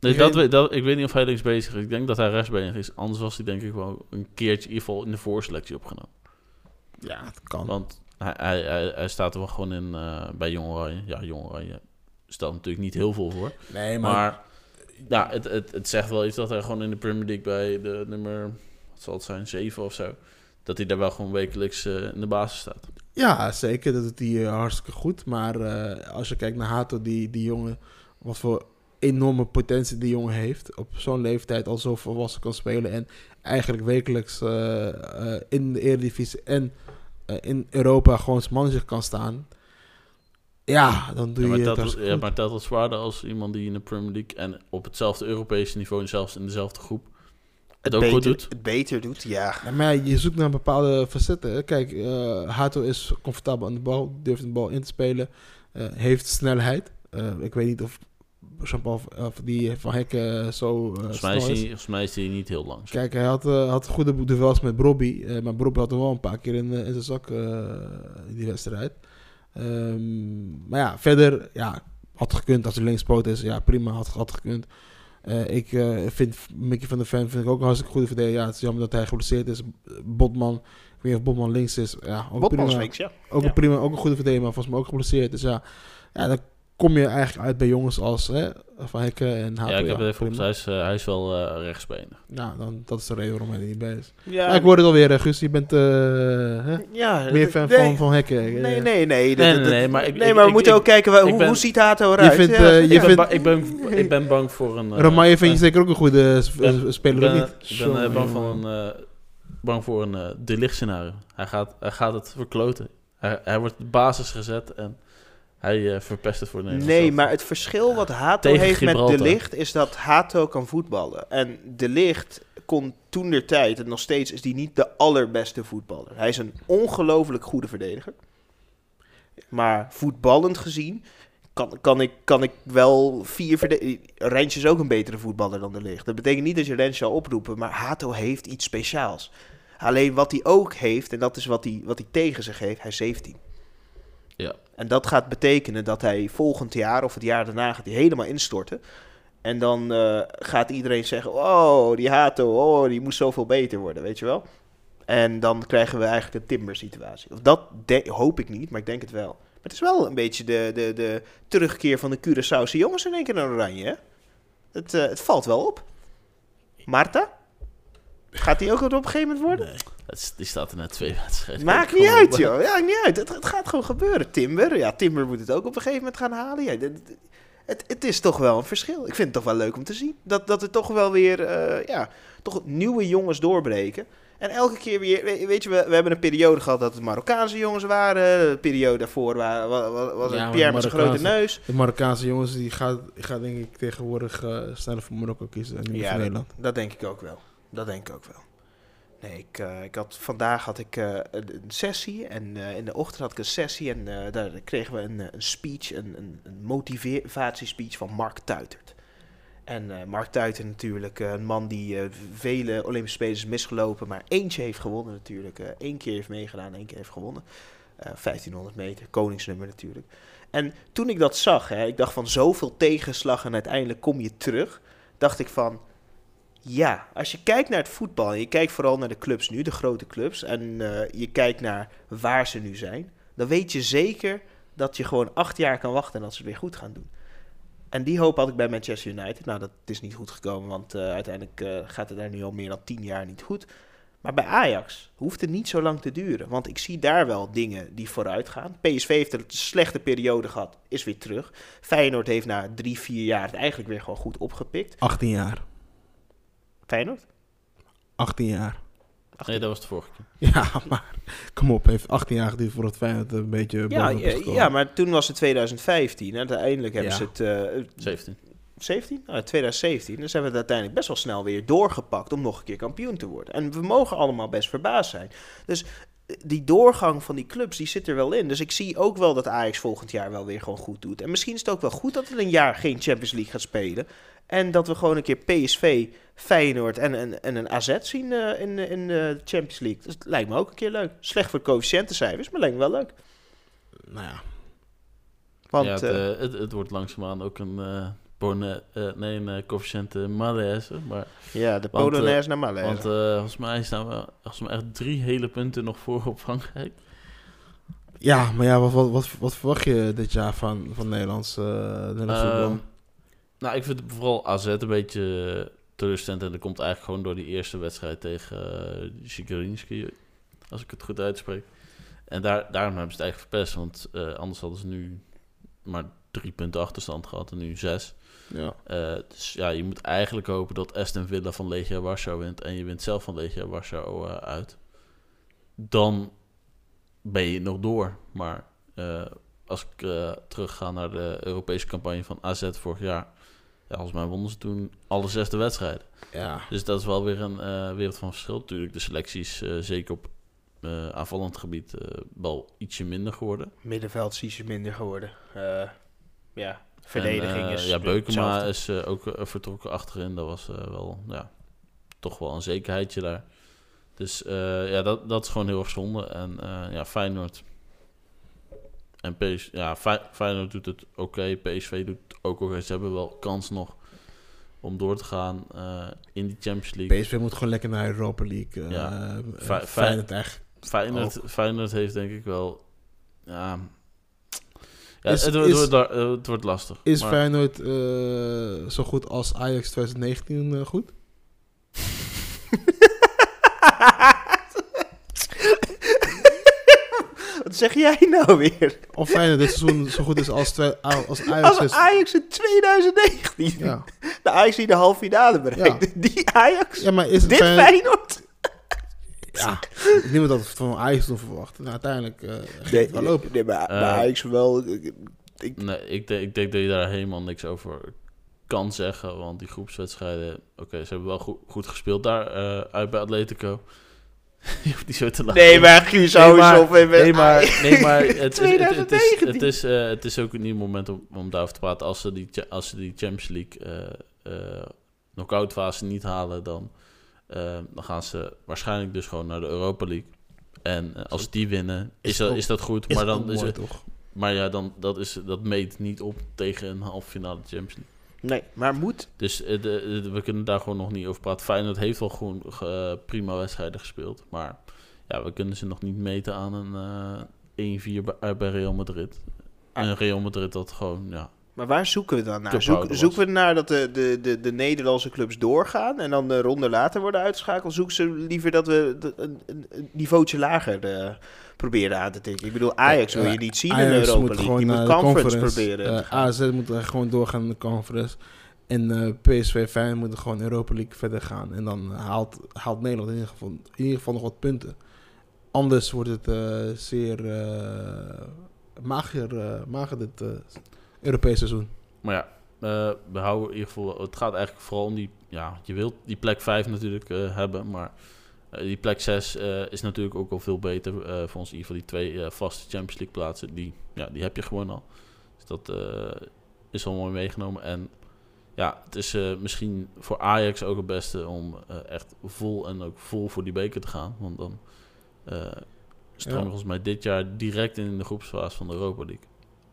Nee, dat, weet- dat, ik weet niet of hij links bezig is. Ik denk dat hij rechtsbenig is. Anders was hij denk ik wel een keertje in ieder geval in de voorselectie opgenomen. Ja, het kan. Want hij, hij, hij, hij staat er wel gewoon in eh, bij Jong Oranje. Ja, Jong Oranje stelt natuurlijk niet heel veel voor. Nee, maar... Maar ja, het, het, het zegt wel iets dat hij gewoon in de Premier League bij de nummer, wat zal het zijn, 7 of zo. Dat hij daar wel gewoon wekelijks eh, in de basis staat. Ja, zeker. Dat doet hij hartstikke goed. Maar eh, als je kijkt naar Hato, die, die jongen... Wat voor enorme potentie die jongen heeft. Op zo'n leeftijd al zo volwassen kan spelen. En eigenlijk wekelijks eh, eh, in de Eredivisie en eh, in Europa gewoon zijn manager kan staan. Ja, dan doe Ja, maar, je het- hartstikke ja, maar telt het zwaarder als iemand die in de Premier League en op hetzelfde Europese niveau en zelfs in dezelfde groep het, ook beter, goed doet. Het beter doet, ja. Ja, maar je zoekt naar bepaalde facetten. Kijk, eh Hato is comfortabel aan de bal, durft de bal in te spelen, eh, heeft snelheid. Eh, ik weet niet of Jean-Paul of die van Hekken zo eh Volgens mij, is snel hij, volgens mij is hij niet heel lang. Kijk, hij had, eh, had goede duels met Brobby, eh, maar Brobby had hem wel een paar keer in, eh, in zijn zak eh, in die wedstrijd. Ehm, maar ja, verder, ja, had gekund als hij linkspoot is. Ja, prima, had, had gekund. Eh, ik eh, vind Mickey van der Ven vind ik ook een hartstikke goede verdediger. Ja, het is jammer dat hij geblesseerd is. Botman, ik weet niet of Botman links is. Ja, ook Botman is prima. links, ja. Ook Ja. een prima, ook een goede verdediger, maar volgens mij ook geblesseerd. Dus ja, ja, dan kom je eigenlijk uit bij jongens als hè, Van Hekken en Hato. ja, ik heb het even op. prima. Hij is, eh, hij is wel eh rechtsbenig. Nou, dan, dat is de reden waarom hij er niet bij is. Ja, Maar ik hoor het alweer, eh, Guus. Je bent eh, hè? ja, meer fan nee, van, van Hekken. Nee, nee, nee. Nee, nee, maar ik- nee, ik- maar we ik- moeten ik- ook kijken, hoe, ben- hoe ziet Hato eruit? vindt, Ja. eh, je ik, ben vindt- ik, ben, ik ben bang voor een... eh, Ramai vind je zeker ook een goede ben- speler, ben, niet? ik ben bang, voor een, eh, bang voor een eh, de licht scenario. Hij gaat, hij gaat het verkloten. Hij, hij wordt de basis gezet en hij eh, verpest het voor Nederland. Nee, maar het verschil wat Hato Tegen heeft met. De Licht is dat Hato kan voetballen. En De Licht kon toen der tijd, en nog steeds is die niet de allerbeste voetballer. Hij is een ongelooflijk goede verdediger. Maar voetballend gezien kan, kan, ik, kan ik wel vier verdedigers... Rensje is ook een betere voetballer dan De Licht. Dat betekent niet dat je Rensje zal oproepen, maar Hato heeft iets speciaals. Alleen wat hij ook heeft, en dat is wat hij, wat hij tegen zich heeft, hij is 17. Ja. En dat gaat betekenen dat hij volgend jaar of het jaar daarna gaat hij helemaal instorten. En dan eh, gaat iedereen zeggen, oh, die Hato, oh, die moet zoveel beter worden, weet je wel. En dan krijgen we eigenlijk een Timber situatie. Of dat de- hoop ik niet, maar ik denk het wel. Maar het is wel een beetje de, de, de terugkeer van de Curaçaose jongens in één keer naar Oranje, hè? Het, eh, het valt wel op. Marta? Gaat die ook op een gegeven moment worden? Die staat er net twee wedstrijden. Maakt niet op. uit, joh. Ja, niet uit. Het, het gaat gewoon gebeuren. Timber, ja, Timber moet het ook op een gegeven moment gaan halen. Ja, dit- dit- het, het is toch wel een verschil. Ik vind het toch wel leuk om te zien. Dat, dat er toch wel weer, eh, ja, toch nieuwe jongens doorbreken. En elke keer weer, we- weet je, we, we hebben een periode gehad dat het Marokkaanse jongens waren. De periode daarvoor wa- wa- wa- was Ja, het Pierre met zijn grote neus. De Marokkaanse jongens, die gaat, die gaat denk ik tegenwoordig eh, sneller voor Marokko kiezen en niet meer Ja, voor dat, Nederland. dat denk ik ook wel. Dat denk ik ook wel. Nee, ik, eh, ik had, vandaag had ik eh, een, een sessie en eh, in de ochtend had ik een sessie en daar kregen we een, een speech, een, een, een motivatiespeech van Mark Tuitert. En Mark Tuitert natuurlijk, een man die vele Olympische Spelen is misgelopen, maar eentje heeft gewonnen natuurlijk. Eén keer heeft meegedaan, één keer heeft gewonnen. Eh 1500 meter, koningsnummer natuurlijk. En toen ik dat zag, hè, ik dacht van zoveel tegenslag en uiteindelijk kom je terug, dacht ik van, ja, als je kijkt naar het voetbal, en je kijkt vooral naar de clubs nu, de grote clubs, en eh, je kijkt naar waar ze nu zijn, dan weet je zeker dat je gewoon acht jaar kan wachten en dat ze het weer goed gaan doen. En die hoop had ik bij Manchester United. Nou, dat is niet goed gekomen, want eh, uiteindelijk eh, gaat het daar nu al meer dan tien jaar niet goed. Maar bij Ajax hoeft het niet zo lang te duren, want ik zie daar wel dingen die vooruit gaan. PSV heeft een slechte periode gehad, is weer terug. Feyenoord heeft na drie, vier jaar het eigenlijk weer gewoon goed opgepikt. 18 jaar. Feyenoord? 18 jaar. Nee, dat was de vorige keer. Ja, maar kom op, heeft 18 jaar geduurd voor het Feyenoord een beetje Ja, ja, gekomen. ja, maar toen was het 2015. En uiteindelijk hebben Ja. ze het... eh, 17. 17? Nou, 2017. Dus hebben we het uiteindelijk best wel snel weer doorgepakt om nog een keer kampioen te worden. En we mogen allemaal best verbaasd zijn. Dus die doorgang van die clubs, die zit er wel in. Dus ik zie ook wel dat Ajax volgend jaar wel weer gewoon goed doet. En misschien is het ook wel goed dat we een jaar geen Champions League gaat spelen. En dat we gewoon een keer PSV, Feyenoord en, en, en een AZ zien eh, in, in de Champions League. Dus het lijkt me ook een keer leuk. Slecht voor coëfficiëntencijfers, maar lijkt me wel leuk. Nou ja, Want, ja, het, eh, eh, het, het wordt langzaamaan ook een, eh eh, nee, een eh, coëfficiënte malaise. Maar, ja, de eh, Polonaise naar Malaise. want eh, volgens mij staan we volgens mij echt drie hele punten nog voor op Frankrijk. ja maar ja, wat, wat, wat, wat verwacht je dit jaar van, van Nederlands, eh Nederlands voetbal? Ehm, nou, ik vind vooral AZ een beetje eh, teleurstellend. En dat komt eigenlijk gewoon door die eerste wedstrijd tegen uh, als ik het goed uitspreek. En daar, daarom hebben ze het eigenlijk verpest, want eh, anders hadden ze nu maar drie punten achterstand gehad en nu zes. Ja. Eh, dus ja, je moet eigenlijk hopen dat Aston Villa van Legia Warschau wint en je wint zelf van Legia Warschau eh, uit. Dan ben je nog door. Maar eh, als ik eh, terugga naar de Europese campagne van AZ vorig jaar, ja, volgens mij wonnen ze toen alle zesde wedstrijden. ja. Dus dat is wel weer een eh, wereld van verschil. Natuurlijk, de selecties, eh, zeker op eh, aanvallend gebied, eh, wel ietsje minder geworden. Middenveld is ietsje minder geworden. Eh, ja, verdediging En, eh, is Ja, Beukema hetzelfde. is eh, ook eh, vertrokken achterin. Dat was eh, wel, ja, toch wel een zekerheidje daar. Dus eh, ja, dat, dat is gewoon heel erg zonde. En eh, ja, Feyenoord... En PS, ja, Fey- Feyenoord doet het oké. PSV doet het ook oké. Ze hebben wel kans nog om door te gaan eh, in die Champions League. PSV moet gewoon lekker naar Europa League. Ja. Fi- Feyenoord echt. Feyenoord, Feyenoord heeft denk ik wel... Ja, ja Is- het, wordt- is- het, wordt, la- het wordt lastig. Is Maar- Feyenoord eh, zo goed als Ajax 2019 eh, goed? Wat zeg jij nou weer? Of Feyenoord dit seizoen zo goed is als, als Ajax Als is? Ajax in 2019. Ja. De Ajax die de halve finale bereikt. Die Ajax? ja, maar is Dit Feyenoord... Feyenoord? Ja, niemand had het van Ajax toen verwacht. Nou, uiteindelijk eh ging Nee, het wel lopen. nee, maar, Eh, maar Ajax wel... Ik, Nee, ik, denk- ik denk dat je daar helemaal niks over kan zeggen. Want die groepswedstrijden... Oké, ze hebben wel goed, goed gespeeld daar eh, uit bij Atletico. je hoeft niet zo te lachen. nee, maar Guus, Nee, maar- op. Nee, maar, nee, maar het, is, het, het, is, 2019. het, is, eh, het is ook niet het moment om, om daarover te praten. Als ze die, als ze die Champions League eh eh knock-out fase niet halen, dan, dan gaan ze waarschijnlijk dus gewoon naar de Europa League. En eh, als die winnen, is, Is dat, ook- is dat goed. Is maar dan is het, toch? maar ja, dan, dat, is, dat meet niet op tegen een halve finale Champions League. Nee, maar moet... Dus eh, de, de- we kunnen daar gewoon nog niet over praten. Feyenoord heeft wel gewoon eh, prima wedstrijden gespeeld. Maar ja, we kunnen ze nog niet meten aan een eh 1-4 bij, bij Real Madrid. Ah. En Real Madrid dat gewoon ja, Maar waar zoeken we dan naar? Zoek, zoeken we naar dat de, de, de, de Nederlandse clubs doorgaan en dan de ronde later worden uitgeschakeld? Zoeken ze liever dat we de- een, een, niveautje lager eh, proberen aan te tikken? Ik bedoel, Ajax wil je niet zien in Europa moet League. Je moet conference, conference. proberen. Eh. AZ moet gewoon doorgaan in de conference. En eh, PSV Feyenoord moeten gewoon Europa League verder gaan. En dan haalt, haalt Nederland in ieder, geval, in ieder geval nog wat punten. Anders wordt het eh, zeer eh, mager, eh, mager dit Europese seizoen. Maar ja, eh, we houden in ieder geval... Het gaat eigenlijk vooral om die... Ja, je wilt die plek 5 natuurlijk eh, hebben, maar... eh, die plek 6 is natuurlijk ook al veel beter eh, voor ons. In ieder geval die twee eh, vaste Champions League plaatsen. Die, ja, die heb je gewoon al. Dus dat eh, is al mooi meegenomen. En ja, het is eh, misschien voor Ajax ook het beste om eh, echt vol en ook vol voor die beker te gaan. Want dan eh stroom Ja. volgens mij dit jaar direct in de groepsfase van de Europa League.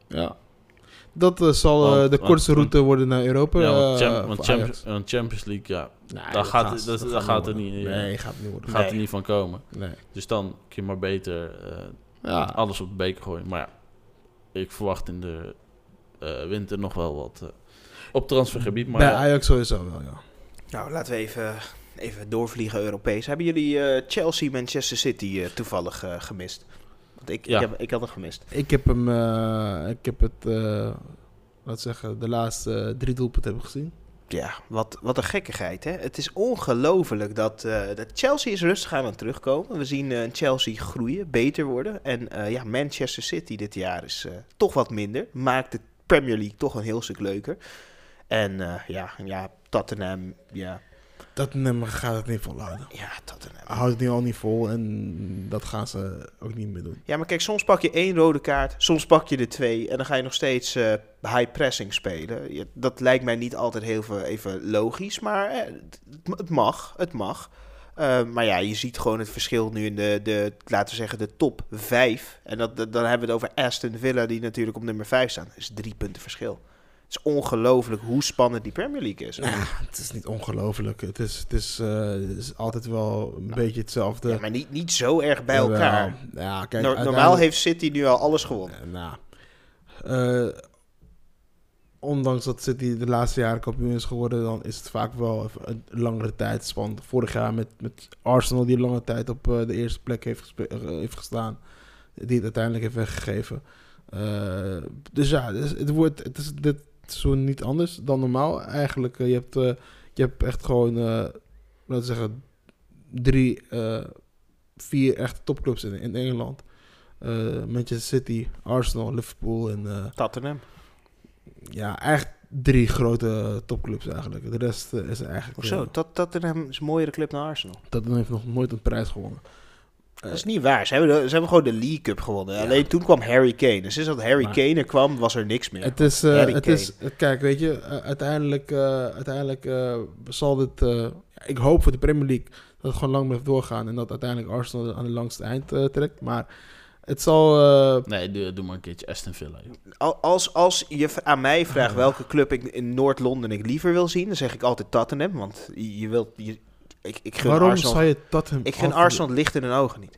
Ja. Dat eh, zal eh, Want- de want- kortste want- route worden naar Europa. ja, want, eh, want Champions, Ajax. want Champions League, ja, Nee, daar dat gaat- dat- dat dat gaat gaat er niet, Nee, gaat het niet worden. gaat Nee. er niet van komen. Nee. Dus dan kun je maar beter eh, Ja. alles op de beker gooien. Maar ja, ik verwacht in de eh, winter nog wel wat eh, op transfergebied. Maar Bij ja, Ajax sowieso wel, ja. Nou, laten we even, even doorvliegen Europees. Hebben jullie eh, Chelsea, Manchester City eh, toevallig eh, gemist? Want ik, Ja. ik, heb, ik had hem gemist. Ik heb hem, eh, ik heb het, eh laat zeggen, de laatste eh, drie doelpunten heb ik gezien. Ja, wat, wat een gekkigheid. Hè? Het is ongelooflijk dat, eh, dat Chelsea is rustig aan het terugkomen. We zien eh, Chelsea groeien, beter worden. En eh, ja, Manchester City dit jaar is eh, toch wat minder. Maakt de Premier League toch een heel stuk leuker. En eh, ja, ja, Tottenham, ja, Dat nummer gaat het niet volhouden. ja, Tottenham. Houdt het nu al niet vol en dat gaan ze ook niet meer doen. Ja, maar kijk, soms pak je één rode kaart, soms pak je er twee en dan ga je nog steeds eh, high pressing spelen. Dat lijkt mij niet altijd heel veel even logisch, maar eh, het, het mag, het mag. Eh, maar ja, je ziet gewoon het verschil nu in de, de laten we zeggen, de top vijf. En dat, dat- dan hebben we het over Aston Villa, die natuurlijk op nummer vijf staan. Dat is drie punten verschil. Het is ongelooflijk hoe spannend die Premier League is. Ja, het is niet ongelooflijk. Het is, het is, eh, het is altijd wel een beetje hetzelfde. Ja, maar niet, niet zo erg bij Jawel. elkaar. Ja, kijk, No- normaal heeft City nu al alles gewonnen. Eh, Nou, eh, ondanks dat City de laatste jaren kampioen is geworden, dan is het vaak wel een langere tijdspan. Vorig jaar met, met Arsenal, die lange tijd op de eerste plek heeft, heeft gestaan, die het uiteindelijk heeft weggegeven. Dus ja, dus het, wordt, het is dit seizoen niet anders dan normaal. Eigenlijk, eh, je, hebt, eh, je hebt echt gewoon, eh, laten zeggen, drie, vier echte topclubs in, in Engeland. Manchester City, Arsenal, Liverpool en Tottenham. ja, echt drie grote topclubs eigenlijk. De rest is eigenlijk... Hoezo? Tot, Tottenham is een mooiere club dan Arsenal. Tottenham heeft nog nooit een prijs gewonnen. Dat is niet waar. Ze hebben, de- ze hebben gewoon de League Cup gewonnen. Ja. Alleen toen kwam Harry Kane. Dus sinds dat Harry Maar- Kane er kwam, was er niks meer. Het is, eh, Harry het is eh, kijk, weet je, eh, uiteindelijk, eh, uiteindelijk eh, zal dit, eh, ik hoop voor de Premier League dat het gewoon lang blijft doorgaan en dat uiteindelijk Arsenal aan de langste eind eh, trekt. Maar het zal, eh, nee, doe, doe maar een keertje Aston Villa. joh. Als, als je aan mij vraagt welke club ik in Noord-Londen ik liever wil zien, dan zeg ik altijd Tottenham. Want je, je wilt... Je, ik, ik gun waarom Arsenal, zou je Tottenham... ik gun Arsenal licht in hun ogen niet.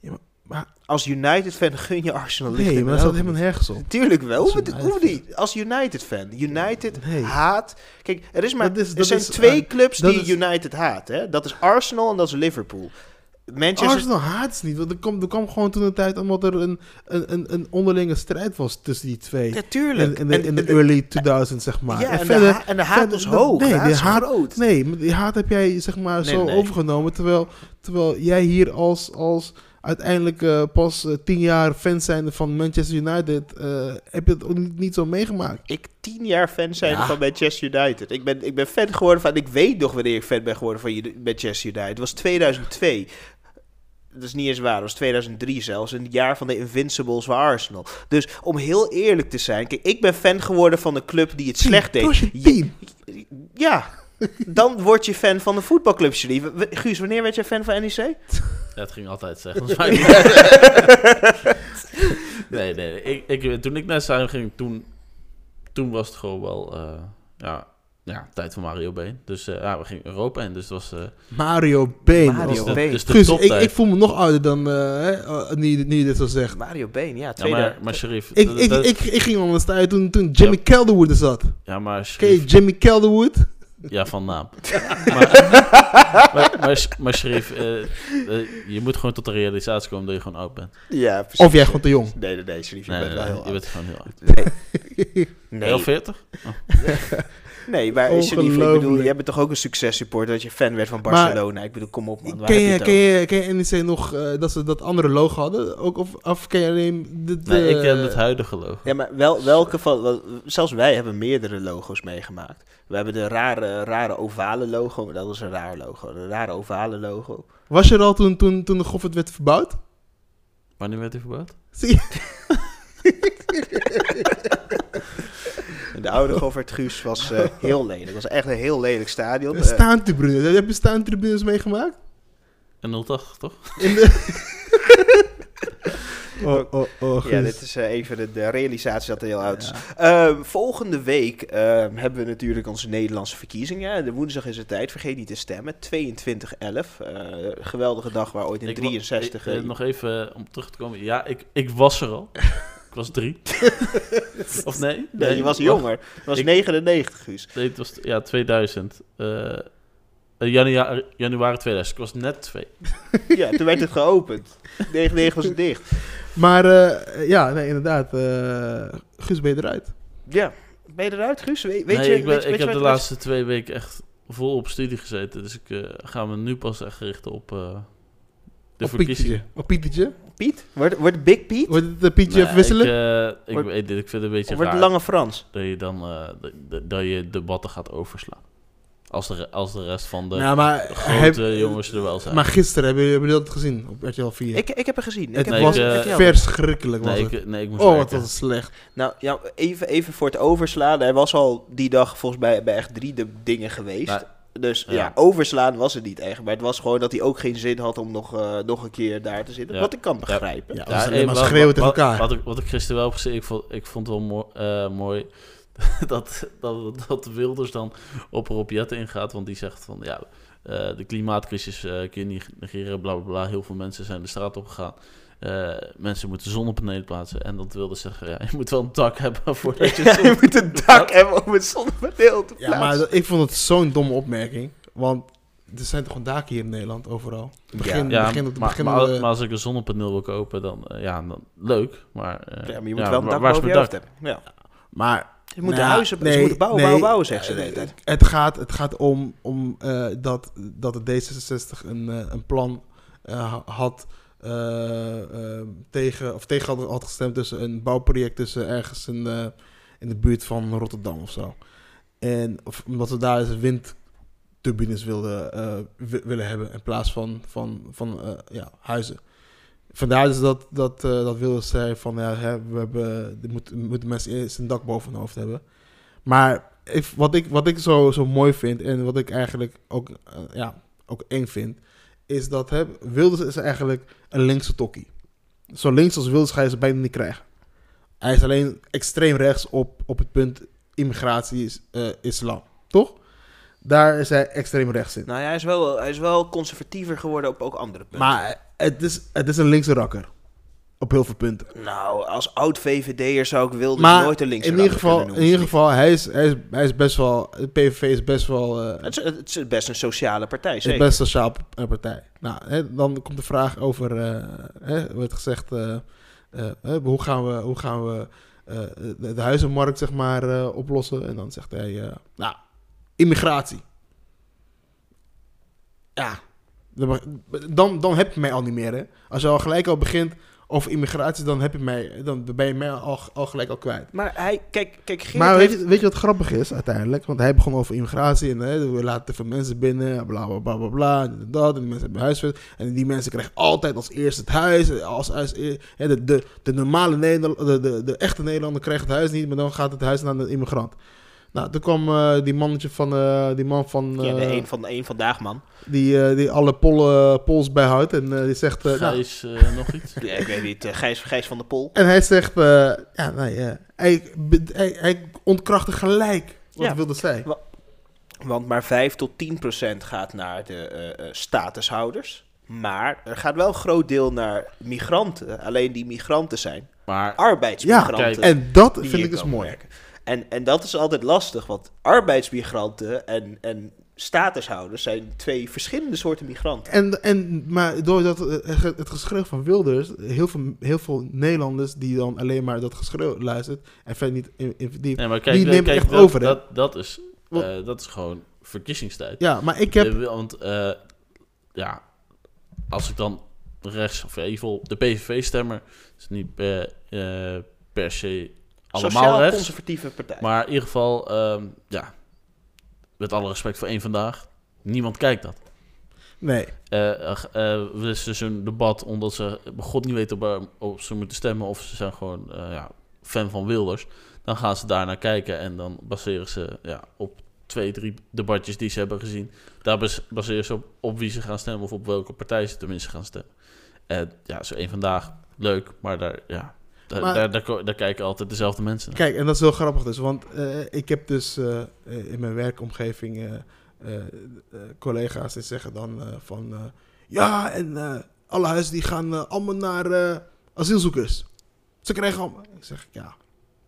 Ja, maar- maar- Als United-fan gun je Arsenal licht Nee, in maar hun dat staat ogen helemaal nergens op. Tuurlijk wel. Hoe, niet? Als United-fan. United Nee. haat... Kijk, er, is maar, Dat is- er dat zijn is, twee eh, clubs dat die is- United haat. Hè? Dat is Arsenal en dat is Liverpool. Manchester... Arsenal haat ze niet, want er kwam, er kwam gewoon toen een tijd omdat er een, een, een, een onderlinge strijd was tussen die twee. Ja, tuurlijk. in, in de, in early 2000, zeg maar. Ja, en, verder- de, en de haat verder- dat- hoog. nee, de haat die is haat- groot. Nee, maar die haat heb jij zeg maar Nee, zo nee. overgenomen. Terwijl, terwijl jij hier als, als uiteindelijk eh, pas eh, tien jaar fan zijnde van Manchester United... eh, heb je het ook niet, niet zo meegemaakt. Ik tien jaar fan zijn Ja. van Manchester United. Ik ben, ik ben fan geworden van... Ik weet nog wanneer ik fan ben geworden van Manchester United. Het was 2002. Dat is niet eens waar. Dat was 2003 zelfs. Een jaar van de Invincibles van Arsenal. Dus om heel eerlijk te zijn... Kijk, ik ben fan geworden van een club die het slecht Dat deed. team. Ja, dan word je fan van een voetbalclub, Julie. Guus, wanneer werd jij fan van NEC? Ja, het ging altijd zeggen. Dat nee, nee. Ik, ik, toen ik naar Zuid ging, toen, toen was het gewoon wel... eh, ja, ja, tijd van Mario Been. Dus eh, ja, we gingen Europa in. Dus het was... eh, Mario Been. Mario dus de, Been. dus de Guus, ik, ik voel me nog ouder dan, eh, hè, eh, nu, nu je dit zo zegt. Mario Been, ja. ja, Tweede, maar, maar Sharif... Ik, ik, ik, ik ging al staan toen, toen Jimmy Calderwood er zat. ja, maar Ken je Sharif... Jimmy Calderwood? Ja, van naam. maar, maar, maar, maar Sharif, je moet gewoon tot de realisatie komen dat je gewoon oud bent. ja, precies. Of jij gewoon te jong? Nee, nee, nee, Sharif, je Nee, bent wel nee, heel je oud. bent gewoon heel oud. Nee, Heel 40? nee, maar Sharif, ik bedoel, Ongelooflijk. jij bent toch ook een successupporter dat je fan werd van Maar- Barcelona? ik bedoel, kom op man, waar Ken heb je je, het ken, je, ken je NEC nog eh, dat ze dat andere logo hadden? Ook, of, of ken je alleen de... de Nee, ik heb het huidige logo. Ja, maar wel, welke van... wel, zelfs wij hebben meerdere logo's meegemaakt. We hebben de rare, rare ovale logo. Dat was een raar logo. De rare ovale logo. Was je er al toen, toen, toen de Goffert werd verbouwd? Wanneer werd hij verbouwd? Zie je? De oude Goffert Guus was eh, heel lelijk. Het was echt een heel lelijk stadion. Een Eh, staantribune. Heb je staantribunes meegemaakt? En 080, toch? In de... oh, oh, oh. ja, dit is eh, even de, de realisatie dat hij heel oud is. Ja. Ehm, volgende week ehm, hebben we natuurlijk onze Nederlandse verkiezingen. De woensdag is het tijd. Vergeet niet te stemmen. 22-11. Eh, geweldige dag waar ooit in Ik wa- 63... ik- eh, eh, nog even om terug te komen. Ja, ik, ik was er al. was drie. of nee? nee, je was jonger. Je was Ik- 99, Guus. Nee, het was ja, 2000. Eh, eh, januari, januari 2000. Ik was net twee. ja, toen werd het geopend. 99 was het dicht. Maar eh, ja, nee, inderdaad. eh Guus, ben je eruit? Ja. Ben je eruit, Guus? We- weet nee, je, ik, ben, weet, ik weet je heb de het laatste twee weken echt vol op studie gezeten. Dus ik eh, ga me nu pas echt richten op eh, de Op verkiezingen. Pietje? Op Pietetje? Piet? Wordt, wordt Big Piet? Wordt het eh, Pietje Nee, even wisselen? Ik, eh, ik, Wordt- weet dit, ik vind het een beetje wordt Lange Frans? dat je dan eh, dat, je debatten gaat overslaan. Als de, als de rest van de nou, maar, grote heb- jongens er wel zijn. maar gisteren hebben jullie, hebben jullie dat gezien op RTL 4? Ik, ik heb het gezien. Ik het heb Nee, was eh, verschrikkelijk. Was nee, het. ik, nee, ik moest oh, wat was het slecht. Nou, ja, even, even voor het overslaan. Hij was al die dag volgens mij bij echt drie de dingen geweest. Nou, dus ja. ja. overslaan was het niet echt. Maar het was gewoon dat hij ook geen zin had om nog, eh, nog een keer daar te zitten. Ja. Wat ik kan begrijpen. Ja, Ja, alleen maar schreeuwen tegen elkaar. Wat, ik, wat ik gisteren wel heb gezien, ik vond, ik vond het wel mooi, mooi dat, dat, dat Wilders dan op Rob Jetten ingaat. Want die zegt van, ja, eh, de klimaatcrisis eh, kun je niet negeren, bla, bla, bla. Heel veel mensen zijn de straat op gegaan. Eh, mensen moeten zonnepanelen plaatsen. En dat wilde zeggen, ja, je moet wel een dak hebben voordat je Ja, je moet een dak hebben om het zonnepaneel te Ja, maar plaatsen. dat- ik vond het zo'n domme opmerking. Want er zijn toch gewoon daken hier in Nederland, overal. Begin, Ja, begin op de maar, begin maar, maar als ik een zonnepaneel wil kopen, dan, eh, ja, dan leuk. Maar, eh, Ja, maar je moet ja, wel een dak boven je dak? hebben. Ja. maar Je moet de Nou, huizen nee, ze moeten bouwen, nee, bouwen, bouwen, zeggen ze de hele eh, tijd. Het gaat, het gaat om, om eh, dat, dat de D66 een, een plan eh, had tegen, of tegen had, gestemd tussen een bouwproject tussen ergens in, eh, in de buurt van Rotterdam of zo. En omdat we daar dus windturbines wilden, eh, wi- willen hebben in plaats van, van, van eh, ja, huizen. Vandaar dus dat, dat, eh, dat zei van ja, we hebben, moeten, moeten mensen eerst een dak boven hun hoofd hebben. Maar ik, wat ik, wat ik zo, zo mooi vind en wat ik eigenlijk ook, eh, ja, ook eng vind, is dat hè, Wilders is eigenlijk een linkse tokkie. Zo links als Wilders ga je ze bijna niet krijgen. Hij is alleen extreem rechts op, op het punt immigratie is eh, islam, toch? Daar is hij extreem rechts in. Nou ja, hij is, wel, hij is wel conservatiever geworden op ook andere punten. Maar het is, het is een linkse rakker. Op heel veel punten. nou, als oud VVD'er zou ik Maar nooit een linkse in ieder geval, in ieder geval hij, is, hij, is, hij is best wel... De PVV is best wel... eh, Het is, het is best een sociale partij, Het zeker. is best een sociaal p- eh, partij. Nou, hè, dan komt de vraag over, eh hè, wordt gezegd, eh, eh, hè, hoe gaan we, hoe gaan we eh, de, de huizenmarkt zeg maar eh, oplossen? En dan zegt hij, eh, nou, immigratie. Ja, dan, dan, dan heb je mij al niet meer. Hè? Als je al gelijk al begint over immigratie, dan, heb je mij, dan ben je mij al, al gelijk al kwijt. Maar hij, kijk, kijk Geert Maar weet heeft- je, weet je wat grappig is uiteindelijk? Want hij begon over immigratie en hè, we laten te veel mensen binnen, bla bla bla bla bla, en dat. En die mensen hebben huisvest. En die mensen krijgen altijd als eerste het huis. Als, als, hè, de, de, de normale Nederlander, de, de, de echte Nederlander krijgt het huis niet, maar dan gaat het huis naar de immigrant. Nou, toen kwam eh, die mannetje van, eh, die man van, ja, de eh, een van, een vandaag, man. die, eh, die alle Polen, Pols bijhoudt. En eh, die zegt, eh, nou, Gijs, eh, nog iets? Ja, ik weet niet, Gijs, Gijs van der Pol. en hij zegt, eh, ja, nee, eh, hij, hij, hij ontkrachtte gelijk wat Ja. wilde zij. Want maar 5 tot 10 procent gaat naar de statushouders. Maar er gaat wel een groot deel naar migranten. Alleen die migranten zijn Maar arbeidsmigranten. kijk, En dat vind ik dus mooi. werken. En, en dat is altijd lastig, want arbeidsmigranten en, en statushouders zijn twee verschillende soorten migranten. En, en, maar doordat eh, het geschreeuw van Wilders, heel veel, heel veel Nederlanders die dan alleen maar dat geschreeuw luistert en verder niet in, in die, nee, maar kijk, die eh, neemt kijk, echt dat, over, hè? Dat, dat, is, eh, dat is gewoon verkiezingstijd. Ja, maar ik heb, wil- want eh, ja, als ik dan rechts, of geval de PVV-stemmer, is niet per, eh, per se allemaal rechts. Sociaal-conservatieve partij. Maar in ieder geval, ehm, ja, met alle respect voor één vandaag, niemand kijkt dat. nee, Eh eh, eh, er is dus een debat omdat ze God niet weten op, waar- op ze moeten stemmen of ze zijn gewoon eh, ja, fan van Wilders. Dan gaan ze daar naar kijken en dan baseren ze ja, op twee, drie debatjes die ze hebben gezien. Daar bas- baseren ze op, op wie ze gaan stemmen of op welke partij ze tenminste gaan stemmen. En ja, zo één vandaag, leuk, maar daar, ja, daar, Maar- daar, daar, kijken altijd dezelfde mensen naar. kijk, en dat is heel grappig dus, want eh, ik heb dus eh, eh, in mijn werkomgeving eh, eh, eh, collega's die zeggen dan eh, van, eh, ja, en eh, alle huizen die gaan allemaal naar eh, asielzoekers. Ze krijgen allemaal, ik zeg, ja,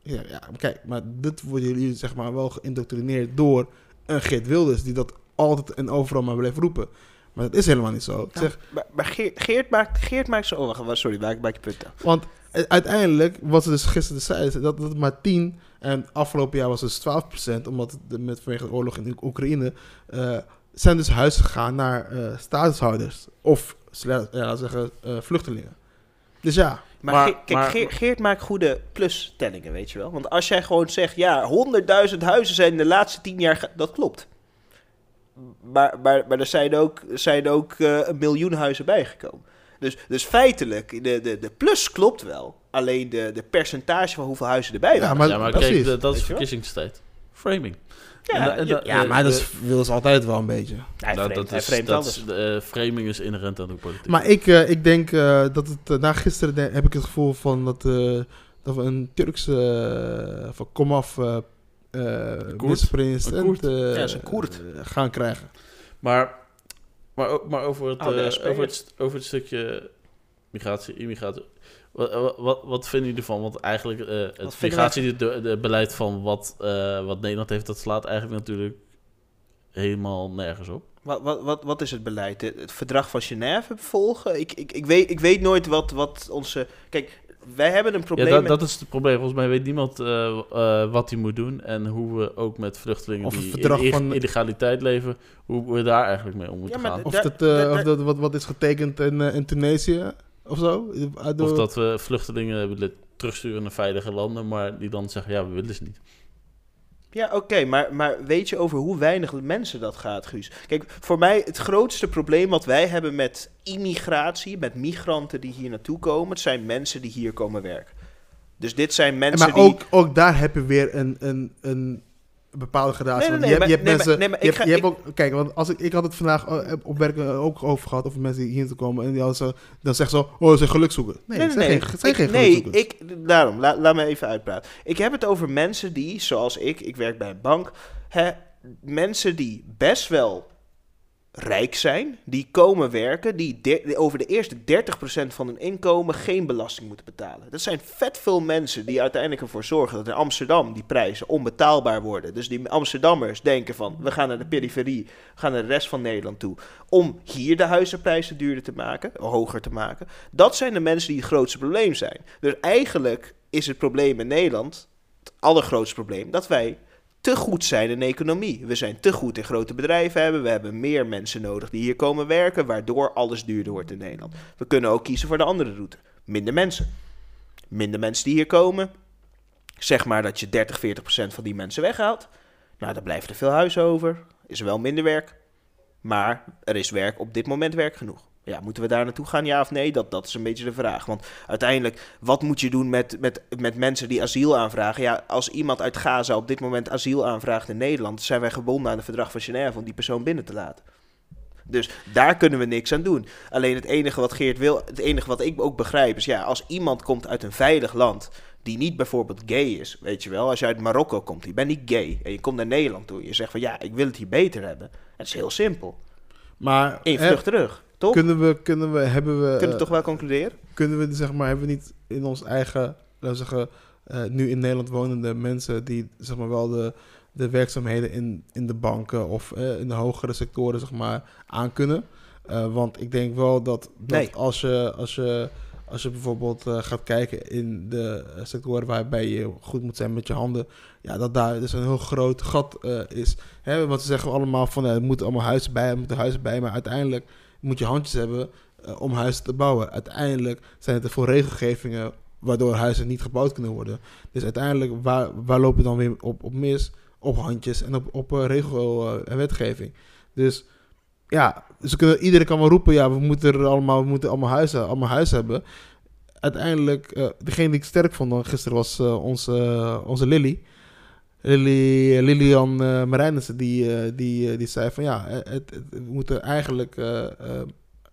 ja, ja, maar kijk, maar dit worden jullie zeg maar wel geïndoctrineerd door een Geert Wilders die dat altijd en overal maar blijft roepen. Maar dat is helemaal niet zo. Ik Ja, zeg, maar maar Geert, Geert maakt, Geert maakt zo... Oh, sorry, maak, maak je punt af. Want uiteindelijk, wat ze dus gisteren zeiden, dat het maar 10 en afgelopen jaar was het dus 12 procent, omdat het de- met vanwege de oorlog in Oek- Oekraïne eh, zijn dus huizen gegaan naar eh statushouders of ja, laten we zeggen eh, vluchtelingen. Dus ja, Maar, kijk, maar- Geert, Geert maakt goede plustellingen, weet je wel. Want als jij gewoon zegt, ja, 100.000 huizen zijn de laatste 10 jaar... Dat klopt. Maar, maar, maar er zijn ook, er zijn ook eh, een miljoen huizen bijgekomen. Dus, dus feitelijk, de, de, de plus klopt wel. Alleen de, de percentage van hoeveel huizen erbij Ja, waren. maar- ja, maar precies. kijk, dat- dat is verkiezingstijd. Framing. Ja, En da- en ja, maar dat is, wil ze altijd wel een beetje. hij Nou, dat hij is, vreemd dat is, eh, framing is inherent aan de politiek. Maar ik, eh, ik denk eh, dat het, na gisteren de- heb ik het gevoel van dat, eh, dat we een Turkse uh, van komaf uh, minister-president eh, Ja, eh, gaan krijgen. Maar, maar, ook, maar over, het, Oh, eh, over, het, over het stukje migratie, immigratie. Wat, wat, wat, vinden jullie ervan? Want eigenlijk eh het vinden migratie, de, de beleid van wat, eh, wat Nederland heeft, dat slaat eigenlijk natuurlijk helemaal nergens op. Wat, wat, wat, wat is het beleid? Het, het verdrag van Genève volgen? Ik, ik, ik, weet, ik weet nooit wat, wat onze... Kijk, wij hebben een Ja, probleem dat, met... dat is het probleem. Volgens mij weet niemand eh, eh, wat hij moet doen en hoe we ook met vluchtelingen Of die in van- illegaliteit leven, hoe we daar eigenlijk mee om moeten Ja, gaan. Of, dat, eh, of dat wat, wat is getekend in, in Tunesië of zo? Of dat we vluchtelingen willen terugsturen naar veilige landen, maar die dan zeggen, ja, we willen ze niet. Ja, oké, maar, maar weet je over hoe weinig mensen dat gaat, Guus? Kijk, voor mij het grootste probleem wat wij hebben met immigratie, met migranten die hier naartoe komen, het zijn mensen die hier komen werken. Dus dit zijn En mensen maar die... ook, ook daar heb je weer een, een, een bepaalde gradatie. Nee, nee, nee, je hebt, je maar- hebt nee, mensen... nee, maar je hebt, ga- je hebt ook, kijk, want als ik, ik had het vandaag eh, op werk eh, ook over gehad, over mensen die hier te komen. En die hadden zo, dan zeggen ze, oh, ze zijn gelukzoekers. Nee, het zijn geen, zijn Ik- geen nee, ik, daarom, la- laat me even uitpraten. Ik heb het over mensen die, zoals ik, ik werk bij een bank, hè, mensen die best wel rijk zijn, die komen werken, die over de eerste 30% van hun inkomen geen belasting moeten betalen. Dat zijn vet veel mensen die uiteindelijk ervoor zorgen dat in Amsterdam die prijzen onbetaalbaar worden. Dus die Amsterdammers denken van, we gaan naar de periferie, gaan naar de rest van Nederland toe, om hier de huizenprijzen duurder te maken, hoger te maken. Dat zijn de mensen die het grootste probleem zijn. Dus eigenlijk is het probleem in Nederland, het allergrootste probleem, dat wij te goed zijn in de economie. We zijn te goed in grote bedrijven hebben. We hebben meer mensen nodig die hier komen werken, waardoor alles duurder wordt in Nederland. We kunnen ook kiezen voor de andere route. Minder mensen. Minder mensen die hier komen. Zeg maar dat je 30, 40 procent van die mensen weghaalt. Nou, dan blijft er veel huis over. Is wel minder werk. Maar er is werk, op dit moment werk genoeg. Ja, moeten we daar naartoe gaan, ja of nee? Dat, dat is een beetje de vraag. Want uiteindelijk, wat moet je doen met, met, met mensen die asiel aanvragen? Ja, als iemand uit Gaza op dit moment asiel aanvraagt in Nederland, zijn wij gebonden aan het verdrag van Genève om die persoon binnen te laten. Dus daar kunnen we niks aan doen. Alleen het enige wat Geert wil, het enige wat ik ook begrijp is, ja, als iemand komt uit een veilig land, die niet bijvoorbeeld gay is, weet je wel. Als je uit Marokko komt, je bent niet gay en je komt naar Nederland toe. Je zegt van ja, ik wil het hier beter hebben. Het is heel simpel. Maar Eén vlucht terug, toch? kunnen we, kunnen we, hebben we, Kunnen we eh, toch wel concluderen? kunnen we, zeg maar, hebben we niet in ons eigen, laten we zeggen, eh, nu in Nederland wonende mensen die, zeg maar, wel de, de werkzaamheden in, in de banken of eh, in de hogere sectoren, zeg maar, aankunnen? Eh, want ik denk wel dat, dat Nee. als, je, als, je, als je bijvoorbeeld gaat kijken in de sectoren waarbij je goed moet zijn met je handen, ja, dat daar dus een heel groot gat is. Hè, want ze zeggen allemaal van, eh, er moeten allemaal huizen bij, er moeten huizen bij, maar uiteindelijk moet je handjes hebben eh, om huizen te bouwen. Uiteindelijk zijn het er veel regelgevingen waardoor huizen niet gebouwd kunnen worden. Dus uiteindelijk, waar, waar loop je dan weer op, op mis? Op handjes en op, op eh, regel en wetgeving. Dus ja, ze iedereen kan wel roepen, ja, we moeten allemaal, we moeten allemaal huizen, allemaal huis hebben. Uiteindelijk, eh, degene die ik sterk vond dan gisteren was onze, eh, onze Lily. Lily Lilian eh Marijnissen, die, eh, die, eh, die zei van ja, het, we moeten eigenlijk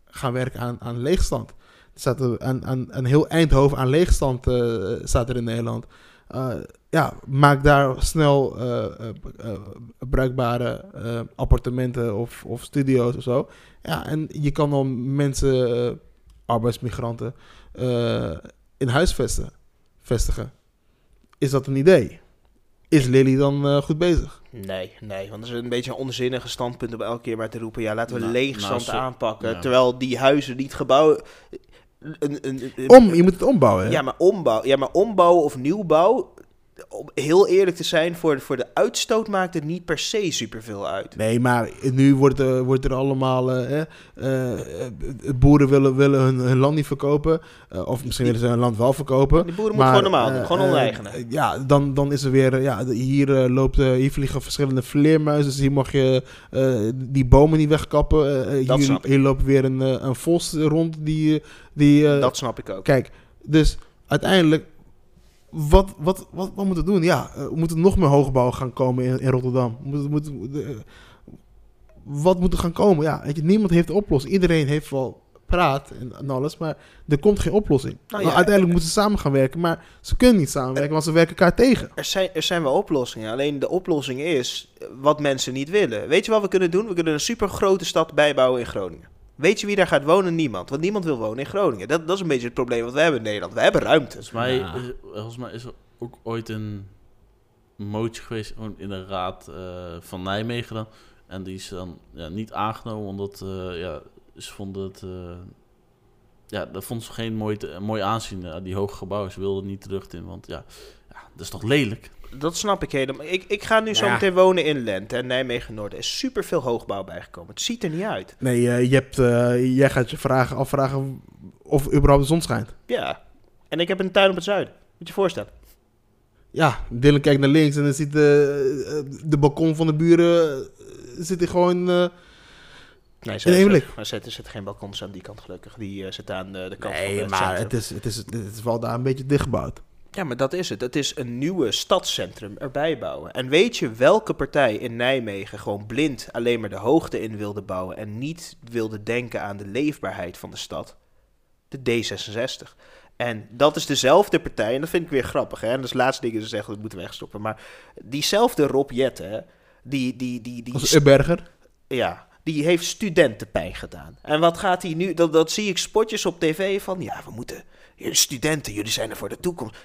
gaan werken aan, aan leegstand. Er staat aan, aan, aan heel Eindhoven aan leegstand staat er in Nederland. Ja, maak daar snel bruikbare appartementen of, of studio's of zo. Ja, en je kan dan mensen, arbeidsmigranten, in huis vestigen. Is dat een idee? Is Lily dan eh, goed bezig? Nee, nee, want dat is een beetje een onzinnige standpunt om elke keer maar te roepen, ja, laten we Nou, leegstand nou, aanpakken, ja. terwijl die huizen niet gebouwd... Een, een, een- Om, je moet het ombouwen. hè? Ja, maar ombouw, ja, maar ombouwen of nieuwbouw, om heel eerlijk te zijn, voor, voor de uitstoot maakt het niet per se superveel uit. Nee, maar nu wordt er, wordt er allemaal... eh, eh, boeren willen, willen hun, hun land niet verkopen. of misschien willen ze hun land wel verkopen. Die boeren moeten gewoon normaal doen, gewoon onteigenen. ja, dan, dan is er weer... ja, de- hier, loopt, hier vliegen verschillende vleermuizen. Dus hier mag je die bomen niet wegkappen. Hier, hier loopt weer een, een vos rond die... die dat snap ik ook. Kijk, dus uiteindelijk, wat, wat, wat, wat moeten we doen? Ja, eh, we moeten nog meer hoogbouw gaan komen in, in Rotterdam. Moeten, moeten, eh, wat moet er gaan komen? Ja, weet je, niemand heeft een oplossing. Iedereen heeft wel praat en, alles, maar er komt geen oplossing. Nou ja, uiteindelijk moeten ze samen gaan werken, maar ze kunnen niet samenwerken, want ze werken elkaar tegen. Er zijn, er zijn wel oplossingen, alleen de oplossing is eh, wat mensen niet willen. Weet je wat we kunnen doen? We kunnen een super grote stad bijbouwen in Groningen. Weet je wie daar gaat wonen? Niemand. Want niemand wil wonen in Groningen. Dat, dat is een beetje het probleem wat we hebben in Nederland. We hebben ruimte. Volgens mij, Ja. is, volgens mij is er ook ooit een motie geweest in de raad eh, van Nijmegen dan. En die is dan ja, niet aangenomen, omdat eh, ja, ze vonden het... eh, ja, dat vond ze geen mooi, te- mooi aanzien, die hoge gebouwen. Ze wilden niet de lucht in, want ja, ja, dat is toch lelijk? Dat snap ik helemaal. Ik, ik ga nu zo meteen wonen in Lent en Nijmegen-Noord. Er is super veel hoogbouw bijgekomen. Het ziet er niet uit. Nee, eh, je hebt, eh, jij gaat je vragen, afvragen of überhaupt de zon schijnt. Ja. En ik heb een tuin op het zuiden. Moet je je voorstellen. Ja, Dylan kijkt naar links en dan ziet de, eh, de balkon van de buren zit hij gewoon... Nee, blik. Maar er zitten geen balkons aan die kant gelukkig. Die eh, zitten aan de, de kant van Nee, het maar centrum. het is, het, is, het is wel daar een beetje dichtgebouwd. Ja, maar dat is het. Het is een nieuwe stadscentrum erbij bouwen. En weet je welke partij in Nijmegen gewoon blind alleen maar de hoogte in wilde bouwen en niet wilde denken aan de leefbaarheid van de stad? De D66. En dat is dezelfde partij, en dat vind ik weer grappig, hè? En dat is het laatste ding dat ze zeggen, dat moeten we wegstoppen. Maar diezelfde Rob Jetten, hè, die, die, die, die, Als Berger. ja, die heeft studentenpijn gedaan. En wat gaat hij nu? Dat, dat zie ik spotjes op tv van. Ja, we moeten. Studenten, jullie zijn er voor de toekomst.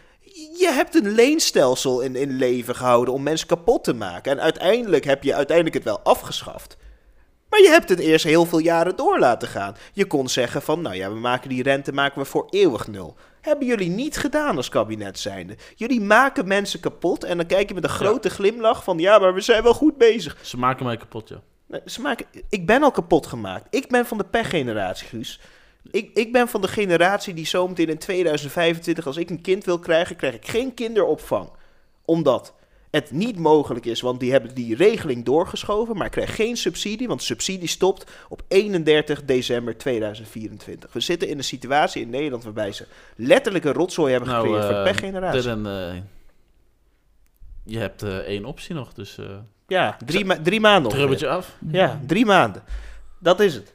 Je hebt een leenstelsel in, in leven gehouden om mensen kapot te maken. En uiteindelijk heb je uiteindelijk het wel afgeschaft. Maar je hebt het eerst heel veel jaren door laten gaan. Je kon zeggen van, nou ja, we maken die rente maken we voor eeuwig nul. Hebben jullie niet gedaan als kabinet zijnde. Jullie maken mensen kapot en dan kijk je met een grote glimlach van, ja, maar we zijn wel goed bezig. Ze maken mij kapot, ja. Ze maken, ik ben al kapot gemaakt. Ik ben van de pechgeneratie, Guus. Ik, ik ben van de generatie die zometeen in 2025, als ik een kind wil krijgen, krijg ik geen kinderopvang. Omdat het niet mogelijk is, want die hebben die regeling doorgeschoven, maar ik krijg geen subsidie, want subsidie stopt op 31 december 2024. We zitten in een situatie in Nederland waarbij ze letterlijk een rotzooi hebben Nou, gecreëerd voor de eh, pechgeneratie. Dylan, eh, je hebt eh, één optie nog, dus uh, Ja, drie, ma- drie maanden. rubbertje af. Ja, drie maanden. Dat is het.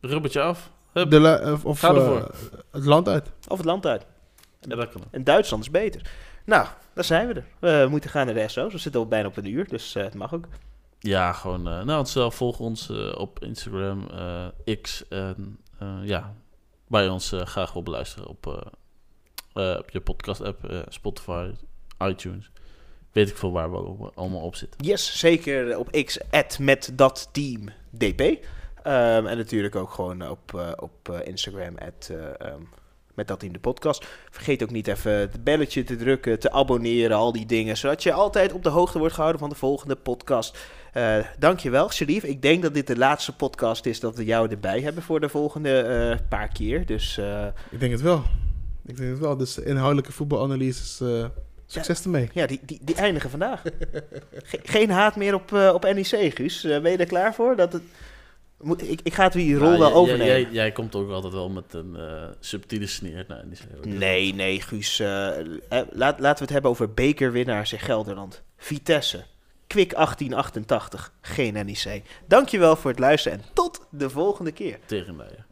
Rubbertje af. Hup. De la- of of Ga ervoor. eh, het land uit. Of het land uit. Ja, dat kan ook. En Duitsland is beter. Nou, daar zijn we er. We moeten gaan naar de SO's. We zitten al bijna op een uur, dus eh, het mag ook. Ja, gewoon. eh nou, zelf volg ons eh, op Instagram, eh, X. En eh, ja, waar je ons eh, graag wil beluisteren op, eh, eh, op je podcast-app, eh, Spotify, iTunes. Weet ik veel waar we allemaal op zitten. Yes, zeker op X, at met dat team DP. Ehm, en natuurlijk ook gewoon op, eh, op eh, Instagram, at, eh, ehm, met dat team de podcast. Vergeet ook niet even het belletje te drukken, te abonneren, al die dingen. Zodat je altijd op de hoogte wordt gehouden van de volgende podcast. Eh dankjewel, Sharif. Ik denk dat dit de laatste podcast is dat we jou erbij hebben voor de volgende eh, paar keer. Dus eh, Ik denk het wel. Ik denk het wel. Dus inhoudelijke voetbalanalyses, eh succes ermee. ja, die, die, die eindigen vandaag. Ge- geen haat meer op, eh, op NEC, Guus. Eh, ben je er klaar voor? Dat het... Ik, ik ga het die rol Ja, wel overnemen. Jij, jij komt ook altijd wel met een eh, subtiele sneer. Nou, die zijn- Nee, nee, Guus. eh, eh, laat, laten we het hebben over bekerwinnaars in Gelderland. Vitesse. Kwik 1888. Geen NEC. Dankjewel voor het luisteren en tot de volgende keer. Tegen mij.